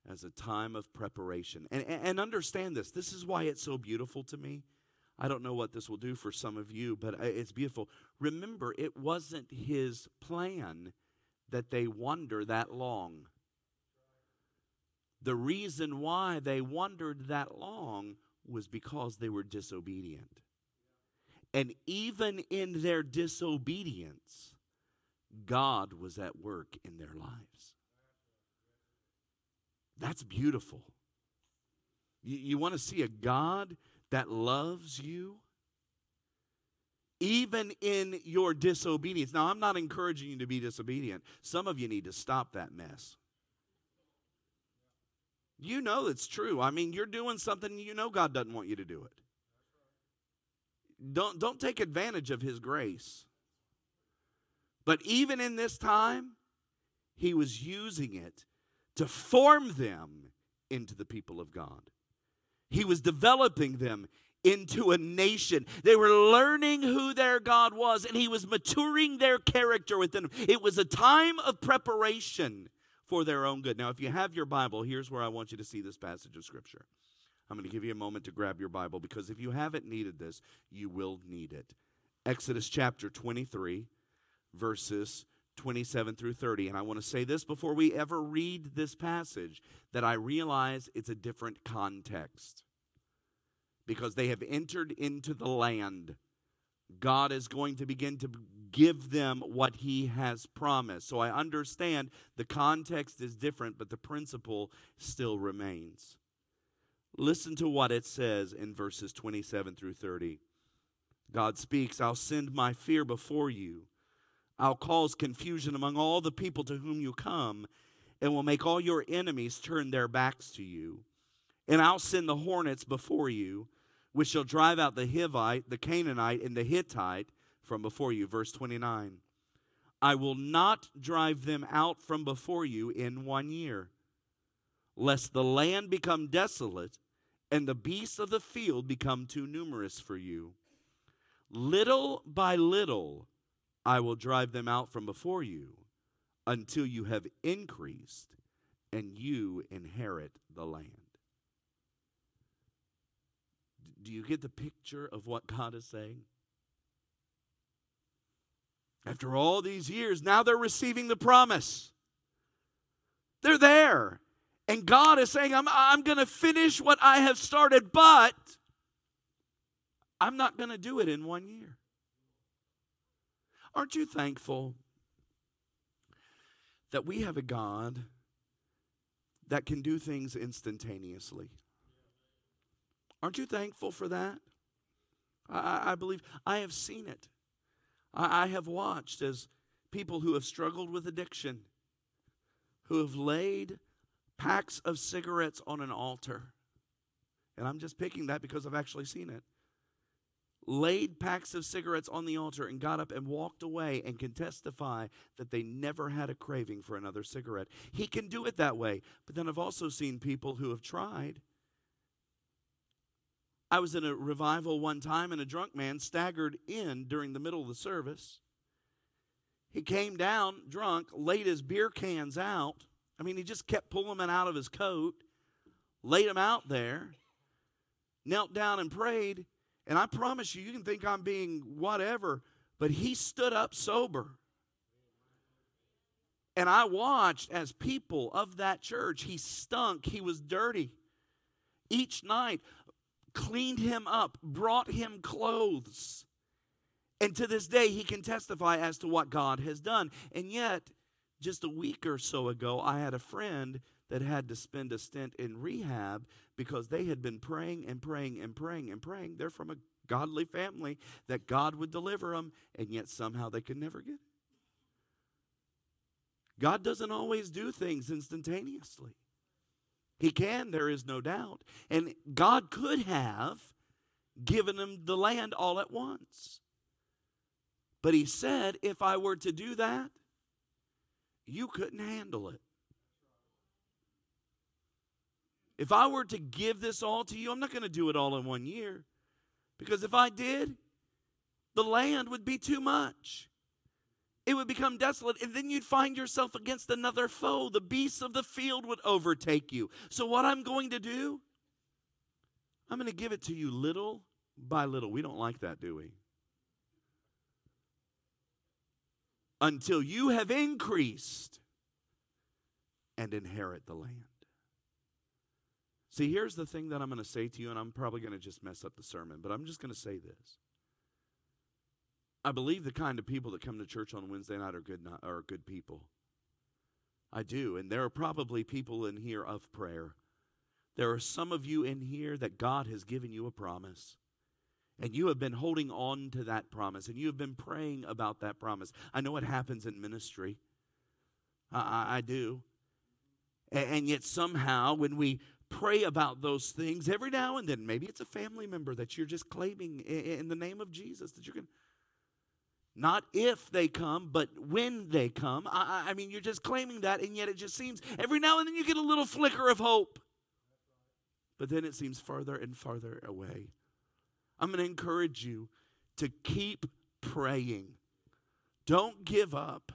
as a time of preparation. And, and understand this this is why it's so beautiful to me. I don't know what this will do for some of you, but it's beautiful. Remember, it wasn't his plan that they wander that long. The reason why they wandered that long was because they were disobedient. And even in their disobedience, God was at work in their lives. That's beautiful. You, you want to see a God that loves you? Even in your disobedience. Now, I'm not encouraging you to be disobedient. Some of you need to stop that mess. You know it's true. I mean, you're doing something you know God doesn't want you to do it. Don't, don't take advantage of his grace. But even in this time, he was using it to form them into the people of God. He was developing them into a nation. They were learning who their God was, and he was maturing their character within them. It was a time of preparation for their own good. Now, if you have your Bible, here's where I want you to see this passage of Scripture. I'm going to give you a moment to grab your Bible because if you haven't needed this, you will need it. Exodus chapter 23, verses 27 through 30. And I want to say this before we ever read this passage that I realize it's a different context because they have entered into the land. God is going to begin to give them what He has promised. So I understand the context is different, but the principle still remains. Listen to what it says in verses 27 through 30. God speaks, I'll send my fear before you. I'll cause confusion among all the people to whom you come, and will make all your enemies turn their backs to you. And I'll send the hornets before you, which shall drive out the Hivite, the Canaanite, and the Hittite from before you. Verse 29. I will not drive them out from before you in one year, lest the land become desolate and the beasts of the field become too numerous for you. Little by little, I will drive them out from before you until you have increased and you inherit the land. Do you get the picture of what God is saying? After all these years, now they're receiving the promise. They're there. And God is saying, I'm, I'm going to finish what I have started, but I'm not going to do it in one year. Aren't you thankful that we have a God that can do things instantaneously? Aren't you thankful for that? I, I believe I have seen it. I, I have watched as people who have struggled with addiction, who have laid packs of cigarettes on an altar. And I'm just picking that because I've actually seen it laid packs of cigarettes on the altar and got up and walked away and can testify that they never had a craving for another cigarette. He can do it that way. But then I've also seen people who have tried. I was in a revival one time and a drunk man staggered in during the middle of the service. He came down drunk, laid his beer cans out. I mean, he just kept pulling them out of his coat, laid them out there, knelt down and prayed. And I promise you, you can think I'm being whatever, but he stood up sober. And I watched as people of that church, he stunk, he was dirty. Each night, cleaned him up, brought him clothes. And to this day, he can testify as to what God has done. And yet, just a week or so ago, I had a friend that had to spend a stint in rehab because they had been praying and praying and praying and praying. They're from a godly family that God would deliver them, and yet somehow they could never get it. God doesn't always do things instantaneously. He can, there is no doubt. And God could have given them the land all at once. But He said, if I were to do that, you couldn't handle it. If I were to give this all to you, I'm not going to do it all in one year. Because if I did, the land would be too much. It would become desolate, and then you'd find yourself against another foe. The beasts of the field would overtake you. So, what I'm going to do, I'm going to give it to you little by little. We don't like that, do we? Until you have increased and inherit the land. See, here's the thing that I'm going to say to you, and I'm probably going to just mess up the sermon, but I'm just going to say this. I believe the kind of people that come to church on Wednesday night are good, are good people. I do. And there are probably people in here of prayer. There are some of you in here that God has given you a promise. And you have been holding on to that promise. And you have been praying about that promise. I know it happens in ministry. I, I, I do. And yet, somehow, when we pray about those things every now and then. Maybe it's a family member that you're just claiming in the name of Jesus that you can. Not if they come, but when they come. I, I mean, you're just claiming that, and yet it just seems every now and then you get a little flicker of hope. But then it seems farther and farther away. I'm going to encourage you to keep praying. Don't give up.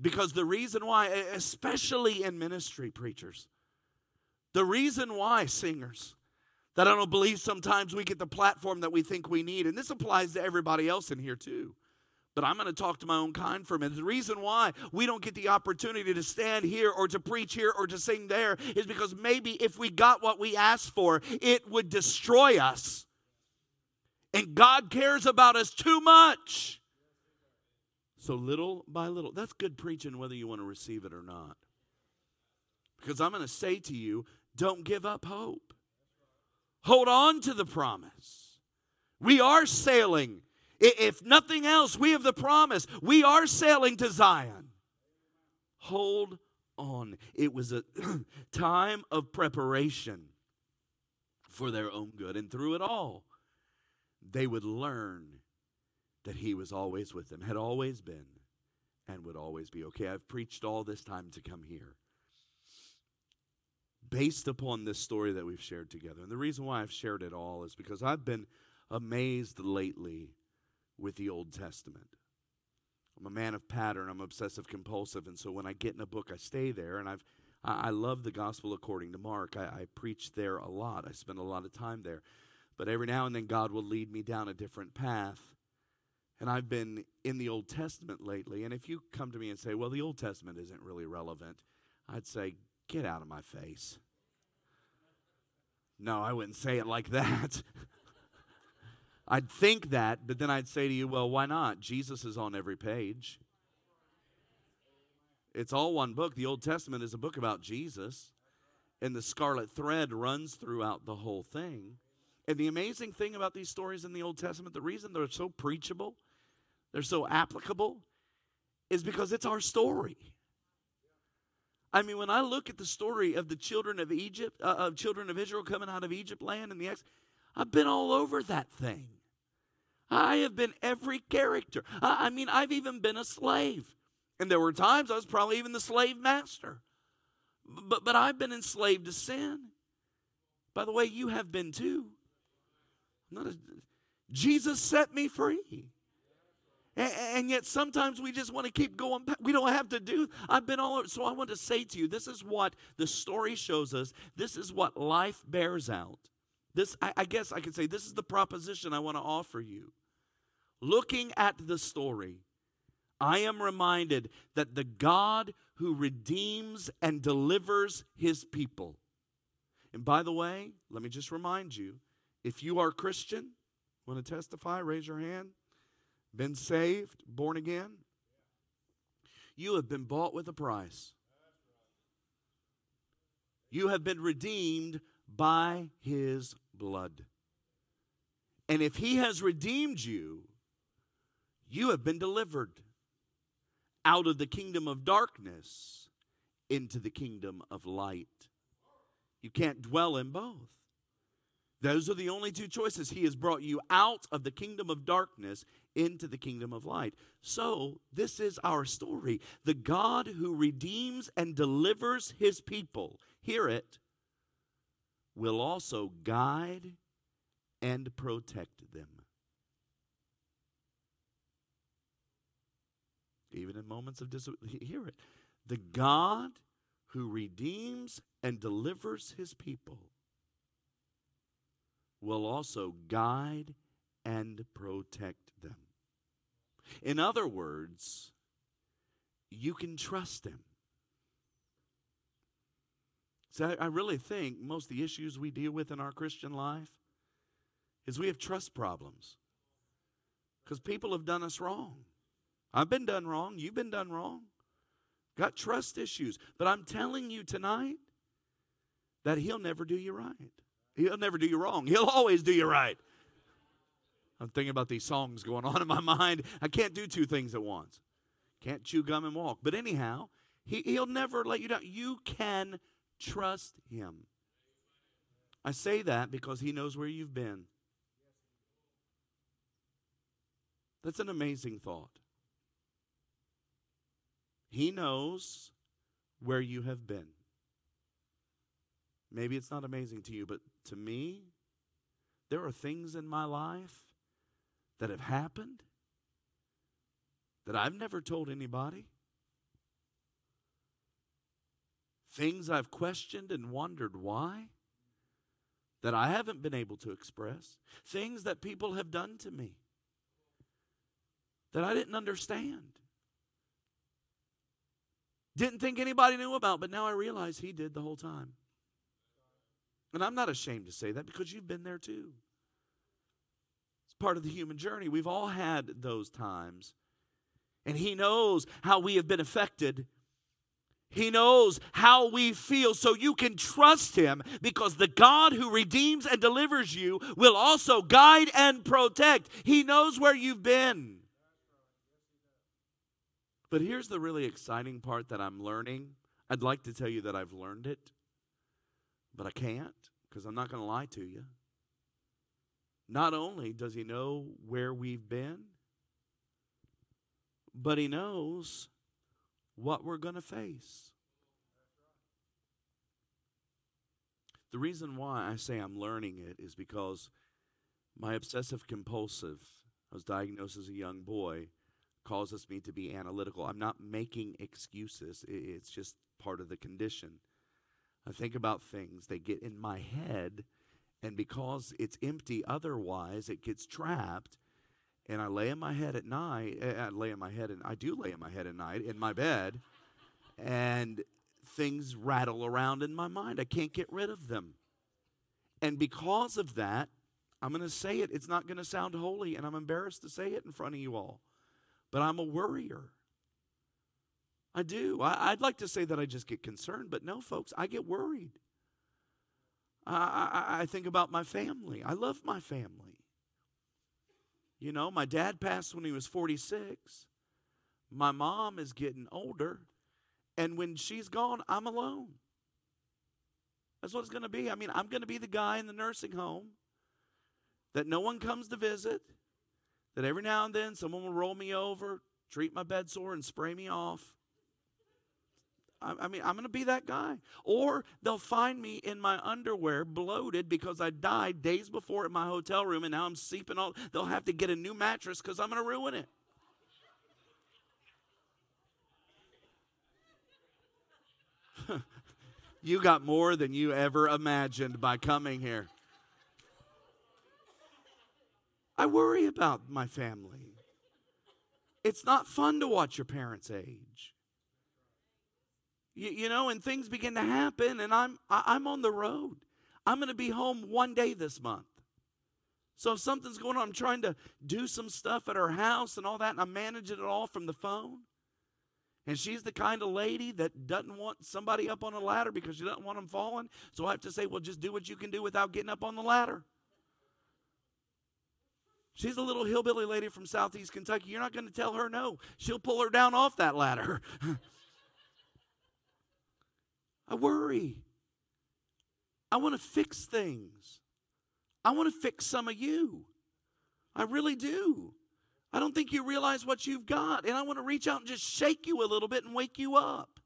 Because the reason why, especially in ministry, preachers, the reason why, singers, that I don't believe sometimes we get the platform that we think we need, and this applies to everybody else in here too. But I'm going to talk to my own kind for a minute. The reason why we don't get the opportunity to stand here or to preach here or to sing there is because maybe if we got what we asked for, it would destroy us. And God cares about us too much. So little by little, that's good preaching whether you want to receive it or not. Because I'm going to say to you, don't give up hope. Hold on to the promise. We are sailing. If nothing else, we have the promise. We are sailing to Zion. Hold on. It was a time of preparation for their own good. And through it all, they would learn that He was always with them, had always been, and would always be. Okay, I've preached all this time to come here based upon this story that we've shared together. And the reason why I've shared it all is because I've been amazed lately with the Old Testament. I'm a man of pattern. I'm obsessive compulsive. And so when I get in a book, I stay there. And I've, I, I love the gospel according to Mark. I, I preach there a lot. I spend a lot of time there. But every now and then, God will lead me down a different path. And I've been in the Old Testament lately. And if you come to me and say, well, the Old Testament isn't really relevant, I'd say, get out of my face. No, I wouldn't say it like that. I'd think that, but then I'd say to you, well, why not? Jesus is on every page. It's all one book. The Old Testament is a book about Jesus, and the scarlet thread runs throughout the whole thing. And the amazing thing about these stories in the Old Testament, the reason they're so preachable, they're so applicable, is because it's our story. I mean, when I look at the story of the children of Egypt, uh, of children of Israel coming out of Egypt land and the ex, I've been all over that thing. I have been every character. I mean, I've even been a slave. And there were times I was probably even the slave master. But, but I've been enslaved to sin. By the way, you have been too. Not a, Jesus set me free. And, yet sometimes we just want to keep going back. We don't have to do. I've been all over. So I want to say to you, this is what the story shows us. This is what life bears out. This, I, I guess I could say, this is the proposition I want to offer you. Looking at the story, I am reminded that the God who redeems and delivers his people. And by the way, let me just remind you if you are Christian, want to testify, raise your hand. Been saved, born again. You have been bought with a price. You have been redeemed by his blood. And if he has redeemed you, you have been delivered out of the kingdom of darkness into the kingdom of light. You can't dwell in both. Those are the only two choices. He has brought you out of the kingdom of darkness into the kingdom of light. So, this is our story. The God who redeems and delivers his people, hear it, will also guide and protect them. Even in moments of disobedience, hear it. The God who redeems and delivers his people will also guide and protect them. In other words, you can trust him. So I, really think most of the issues we deal with in our Christian life is we have trust problems because people have done us wrong. I've been done wrong. You've been done wrong. Got trust issues. But I'm telling you tonight that He'll never do you right. He'll never do you wrong. He'll always do you right. I'm thinking about these songs going on in my mind. I can't do two things at once. Can't chew gum and walk. But anyhow, he, He'll never let you down. You can Trust Him. I say that because He knows where you've been. That's an amazing thought. He knows where you have been. Maybe it's not amazing to you, but to me, there are things in my life that have happened that I've never told anybody. things I've questioned and wondered why that I haven't been able to express, things that people have done to me that I didn't understand. Didn't think anybody knew about, but now I realize he did the whole time. And I'm not ashamed to say that because you've been there too. Part of the human journey. We've all had those times. And he knows how we have been affected he knows how we feel, so you can trust Him because the God who redeems and delivers you will also guide and protect. He knows where you've been. But here's the really exciting part that I'm learning. I'd like to tell you that I've learned it, but I can't because I'm not going to lie to you. Not only does He know where we've been, but He knows what we're going to face. The reason why I say I'm learning it is because my obsessive compulsive, I was diagnosed as a young boy, causes me to be analytical. I'm not making excuses, it's just part of the condition. I think about things, they get in my head, and because it's empty otherwise, it gets trapped. And I lay in my head at night. Eh, I lay in my head, and I do lay in my head at night in my bed, and things rattle around in my mind. I can't get rid of them. And because of that, I'm going to say it. It's not going to sound holy, and I'm embarrassed to say it in front of you all. But I'm a worrier. I do. I, would like to say that I just get concerned, but no, folks, I get worried. I, I, I think about my family. I love my family. You know, my dad passed when he was 46. My mom is getting older. And when she's gone, I'm alone. That's what it's going to be. I mean, I'm going to be the guy in the nursing home that no one comes to visit, that every now and then someone will roll me over, treat my bed sore, and spray me off. I, mean, I'm going to be that guy. Or they'll find me in my underwear bloated because I died days before at my hotel room and now I'm sleeping all. They'll have to get a new mattress because I'm going to ruin it. you got more than you ever imagined by coming here. I worry about my family. It's not fun to watch your parents age. You, you know, and things begin to happen, and I'm I, I'm on the road. I'm going to be home one day this month. So if something's going on, I'm trying to do some stuff at her house and all that, and I'm managing it all from the phone. And she's the kind of lady that doesn't want somebody up on a ladder because she doesn't want them falling. So I have to say, well, just do what you can do without getting up on the ladder. She's a little hillbilly lady from southeast Kentucky. You're not going to tell her no. She'll pull her down off that ladder. I worry. I want to fix things. I want to fix some of you. I really do. I don't think you realize what you've got. And I want to reach out and just shake you a little bit and wake you up.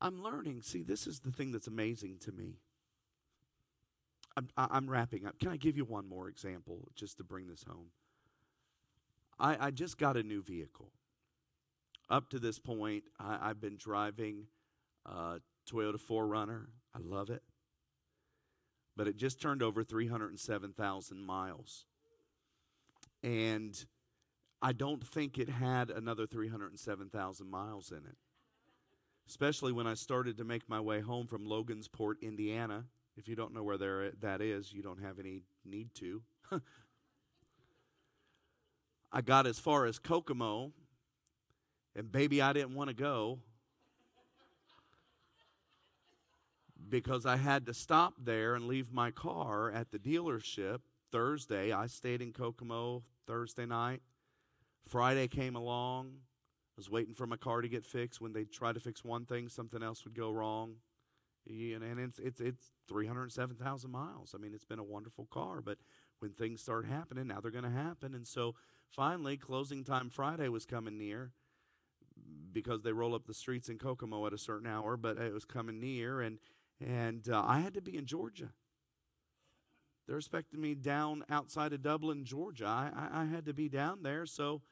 I'm learning. See, this is the thing that's amazing to me. I'm, I'm wrapping up. Can I give you one more example just to bring this home? I, I just got a new vehicle. Up to this point, I, have been driving a Toyota 4Runner. I love it. But it just turned over 307,000 miles. And I don't think it had another 307,000 miles in it. Especially when I started to make my way home from Logansport, Indiana, if you don't know where there, that is, you don't have any need to. I got as far as Kokomo, and baby, I didn't want to go because I had to stop there and leave my car at the dealership Thursday. I stayed in Kokomo Thursday night. Friday came along. I was waiting for my car to get fixed. When they tried to fix one thing, something else would go wrong and it's it's it's 307,000 miles. I mean, it's been a wonderful car, but when things start happening, now they're going to happen. And so finally, closing time Friday was coming near because they roll up the streets in Kokomo at a certain hour, but it was coming near, and and uh, I had to be in Georgia. They're expecting me down outside of Dublin, Georgia. I, I, I had to be down there, so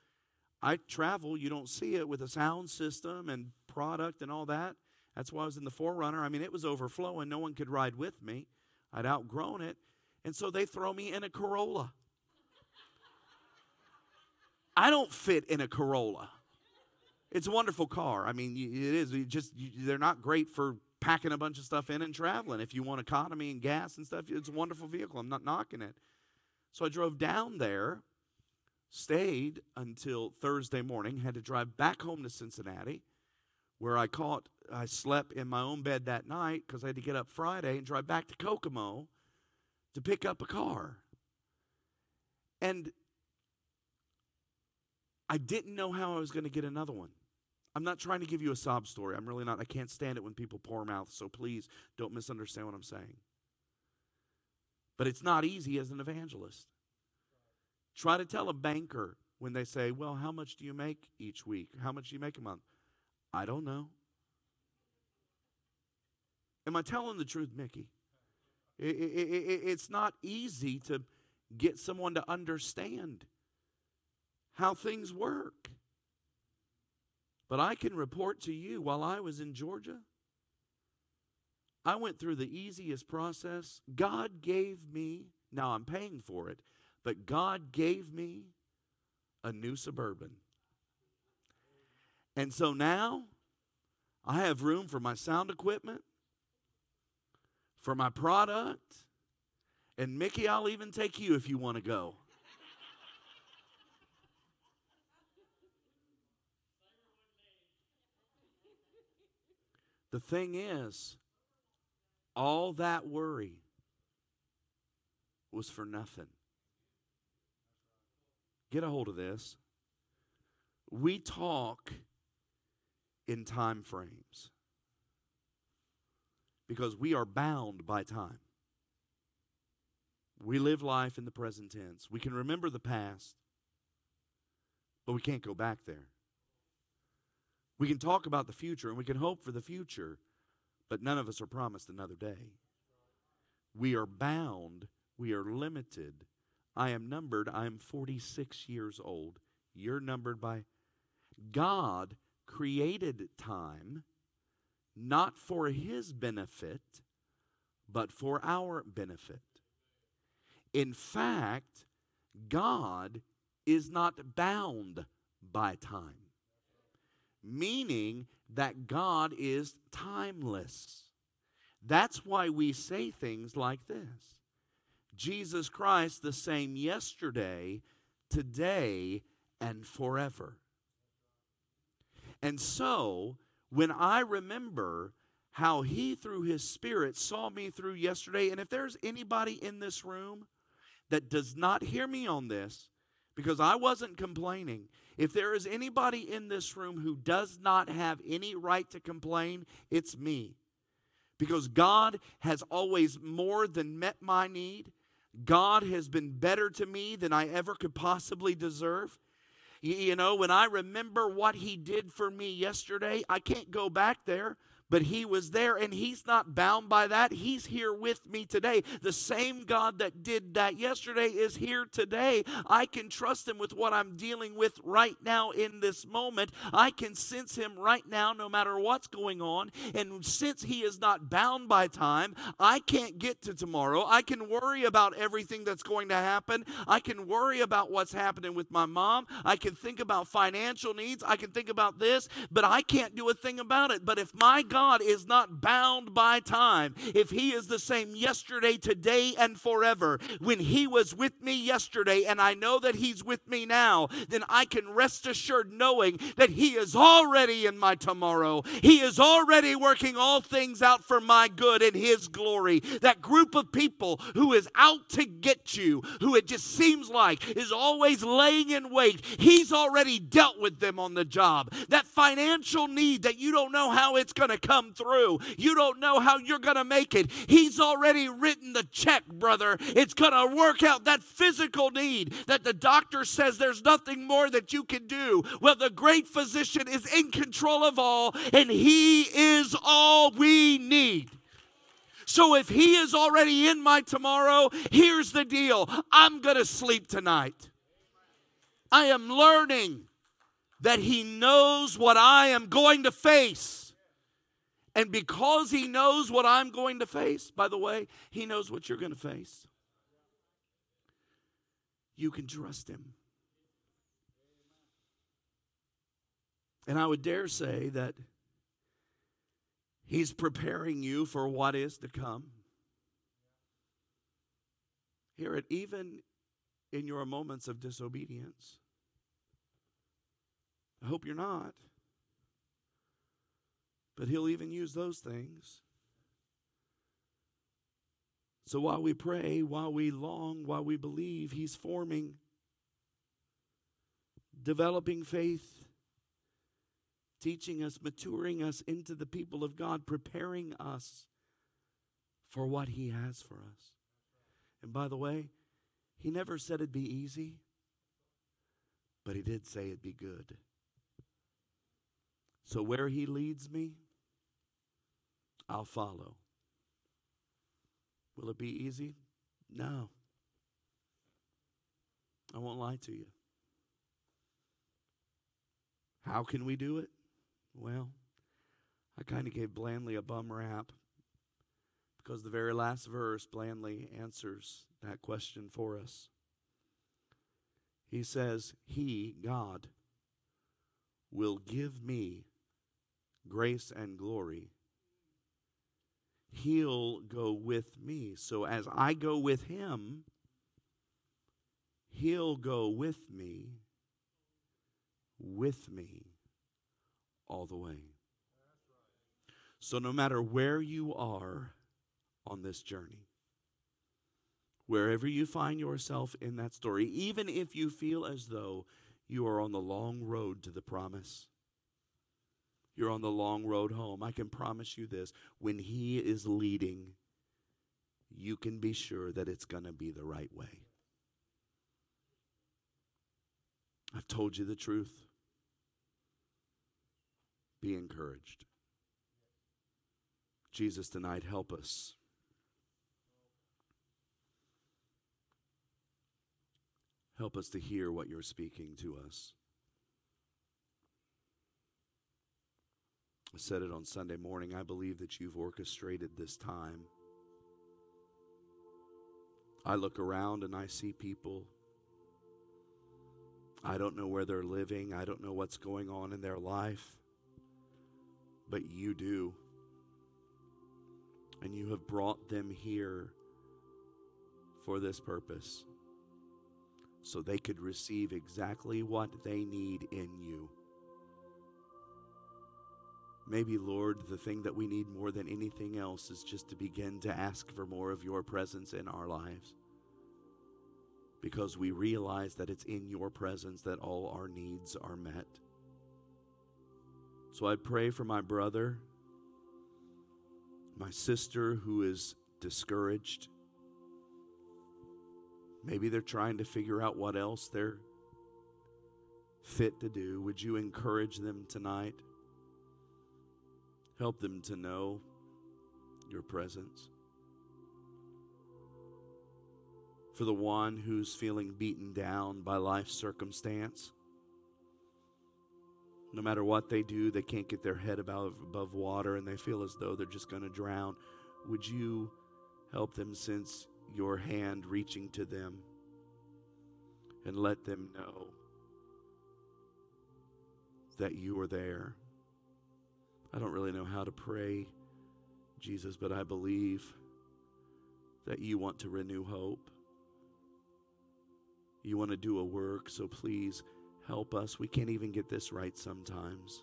I travel. You don't see it with a sound system and product and all that. That's why I was in the 4Runner. I mean, it was overflowing. No one could ride with me. I'd outgrown it. And so they throw me in a Corolla. I don't fit in a Corolla. It's a wonderful car. I mean, it is. You just you, they're not great for packing a bunch of stuff in and traveling. If you want economy and gas and stuff, it's a wonderful vehicle. I'm not knocking it. So I drove down there, stayed until Thursday morning, had to drive back home to Cincinnati, where I caught I slept in my own bed that night because I had to get up Friday and drive back to Kokomo to pick up a car. And I didn't know how I was going to get another one. I'm not trying to give you a sob story. I'm really not. I can't stand it when people poor mouth, so please don't misunderstand what I'm saying. But it's not easy as an evangelist. Try to tell a banker when they say, Well, how much do you make each week? How much do you make a month? I don't know. Am I telling the truth, Mickey? it's not easy to get someone to understand how things work. But I can report to you while I was in Georgia, I went through the easiest process. God gave me, now I'm paying for it, but God gave me a new Suburban. And so now I have room for my sound equipment, for my product, and Mickey, I'll even take you if you want to go. The thing is, all that worry was for nothing. Get a hold of this. We talk in time frames because we are bound by time. We live life in the present tense. We can remember the past, but we can't go back there. We can talk about the future and we can hope for the future, but none of us are promised another day. We are bound, we are limited. I am numbered, I am 46 years old. You're numbered by God created time not for his benefit, but for our benefit. In fact, God is not bound by time meaning that God is timeless. That's why we say things like this Jesus Christ, the same yesterday, today, and forever. And so, when I remember how He, through His Spirit, saw me through yesterday, and if there's anybody in this room that does not hear me on this, because I wasn't complaining, if there is anybody in this room who does not have any right to complain, it's me. Because God has always more than met my need. God has been better to me than I ever could possibly deserve. You know, when I remember what He did for me yesterday, I can't go back there but he was there and he's not bound by that. He's here with me today. The same God that did that yesterday is here today. I can trust him with what I'm dealing with right now in this moment. I can sense him right now no matter what's going on. And since he is not bound by time, I can't get to tomorrow. I can worry about everything that's going to happen. I can worry about what's happening with my mom. I can think about financial needs. I can think about this, but I can't do a thing about it. But if my God God is not bound by time, if He is the same yesterday, today, and forever, when He was with me yesterday and I know that He's with me now, then I can rest assured knowing that He is already in my tomorrow. He is already working all things out for my good and His glory. That group of people who is out to get you, who it just seems like is always laying in wait, He's already dealt with them on the job. That financial need that you don't know how it's going to come through. You don't know how you're going to make it. He's already written the check, brother. It's going to work out that physical need that the doctor says there's nothing more that you can do. Well, the great physician is in control of all, and he is all we need. So if he is already in my tomorrow, here's the deal I'm going to sleep tonight. I am learning that he knows what I am going to face. And because He knows what I'm going to face, by the way, He knows what you're going to face. You can trust Him. And I would dare say that He's preparing you for what is to come. Hear it even in your moments of disobedience. I hope you're not. But He'll even use those things. So while we pray, while we long, while we believe, He's forming, developing faith, teaching us, maturing us into the people of God, preparing us for what He has for us. And by the way, He never said it'd be easy, but He did say it'd be good. So where He leads me, I'll follow. Will it be easy? No. I won't lie to you. How can we do it? Well, I kind of gave Blandy a bum rap because the very last verse, Blandy answers that question for us. He says, He, God, will give me grace and glory. He'll go with me. So as I go with Him, He'll go with me, with me all the way. So no matter where you are on this journey, wherever you find yourself in that story, even if you feel as though you are on the long road to the promise, you're on the long road home, I can promise you this when He is leading, you can be sure that it's going to be the right way. I've told you the truth. Be encouraged. Jesus, tonight, help us. Help us to hear what you're speaking to us. I said it on Sunday morning. I believe that you've orchestrated this time. I look around and I see people I don't know where they're living. I don't know what's going on in their life. But you do. And you have brought them here for this purpose so they could receive exactly what they need in you. Maybe, Lord, the thing that we need more than anything else is just to begin to ask for more of your presence in our lives because we realize that it's in your presence that all our needs are met. So I pray for my brother, my sister who is discouraged. Maybe they're trying to figure out what else they're fit to do. Would you encourage them tonight? Help them to know your presence. for the one who's feeling beaten down by life's circumstance. No matter what they do, they can't get their head above, above water and they feel as though they're just going to drown. Would you help them sense your hand reaching to them and let them know that you are there? I don't really know how to pray, Jesus, but I believe that you want to renew hope. You want to do a work, so please help us. We can't even get this right sometimes.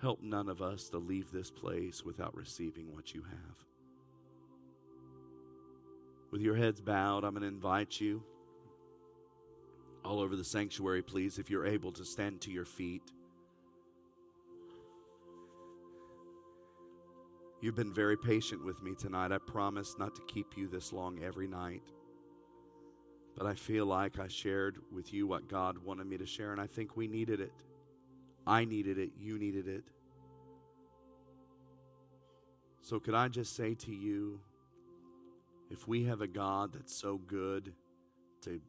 Help none of us to leave this place without receiving what you have. With your heads bowed, I'm going to invite you all over the sanctuary, please, if you're able to stand to your feet. You've been very patient with me tonight. I promise not to keep you this long every night. But I feel like I shared with you what God wanted me to share, and I think we needed it. I needed it. You needed it. So, could I just say to you if we have a God that's so good to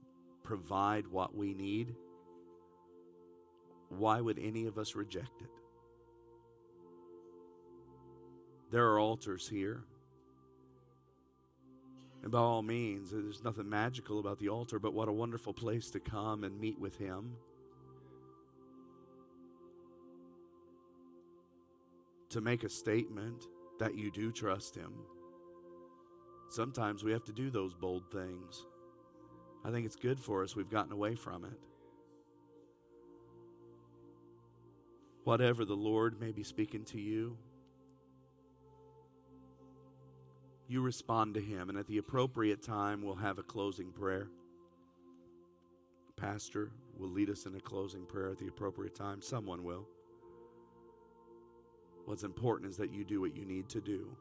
provide what we need, why would any of us reject it? There are altars here. And by all means, there's nothing magical about the altar, but what a wonderful place to come and meet with Him. To make a statement that you do trust Him. Sometimes we have to do those bold things. I think it's good for us. We've gotten away from it. Whatever the Lord may be speaking to you, you respond to Him. And at the appropriate time, we'll have a closing prayer. Pastor will lead us in a closing prayer at the appropriate time. Someone will. What's important is that you do what you need to do.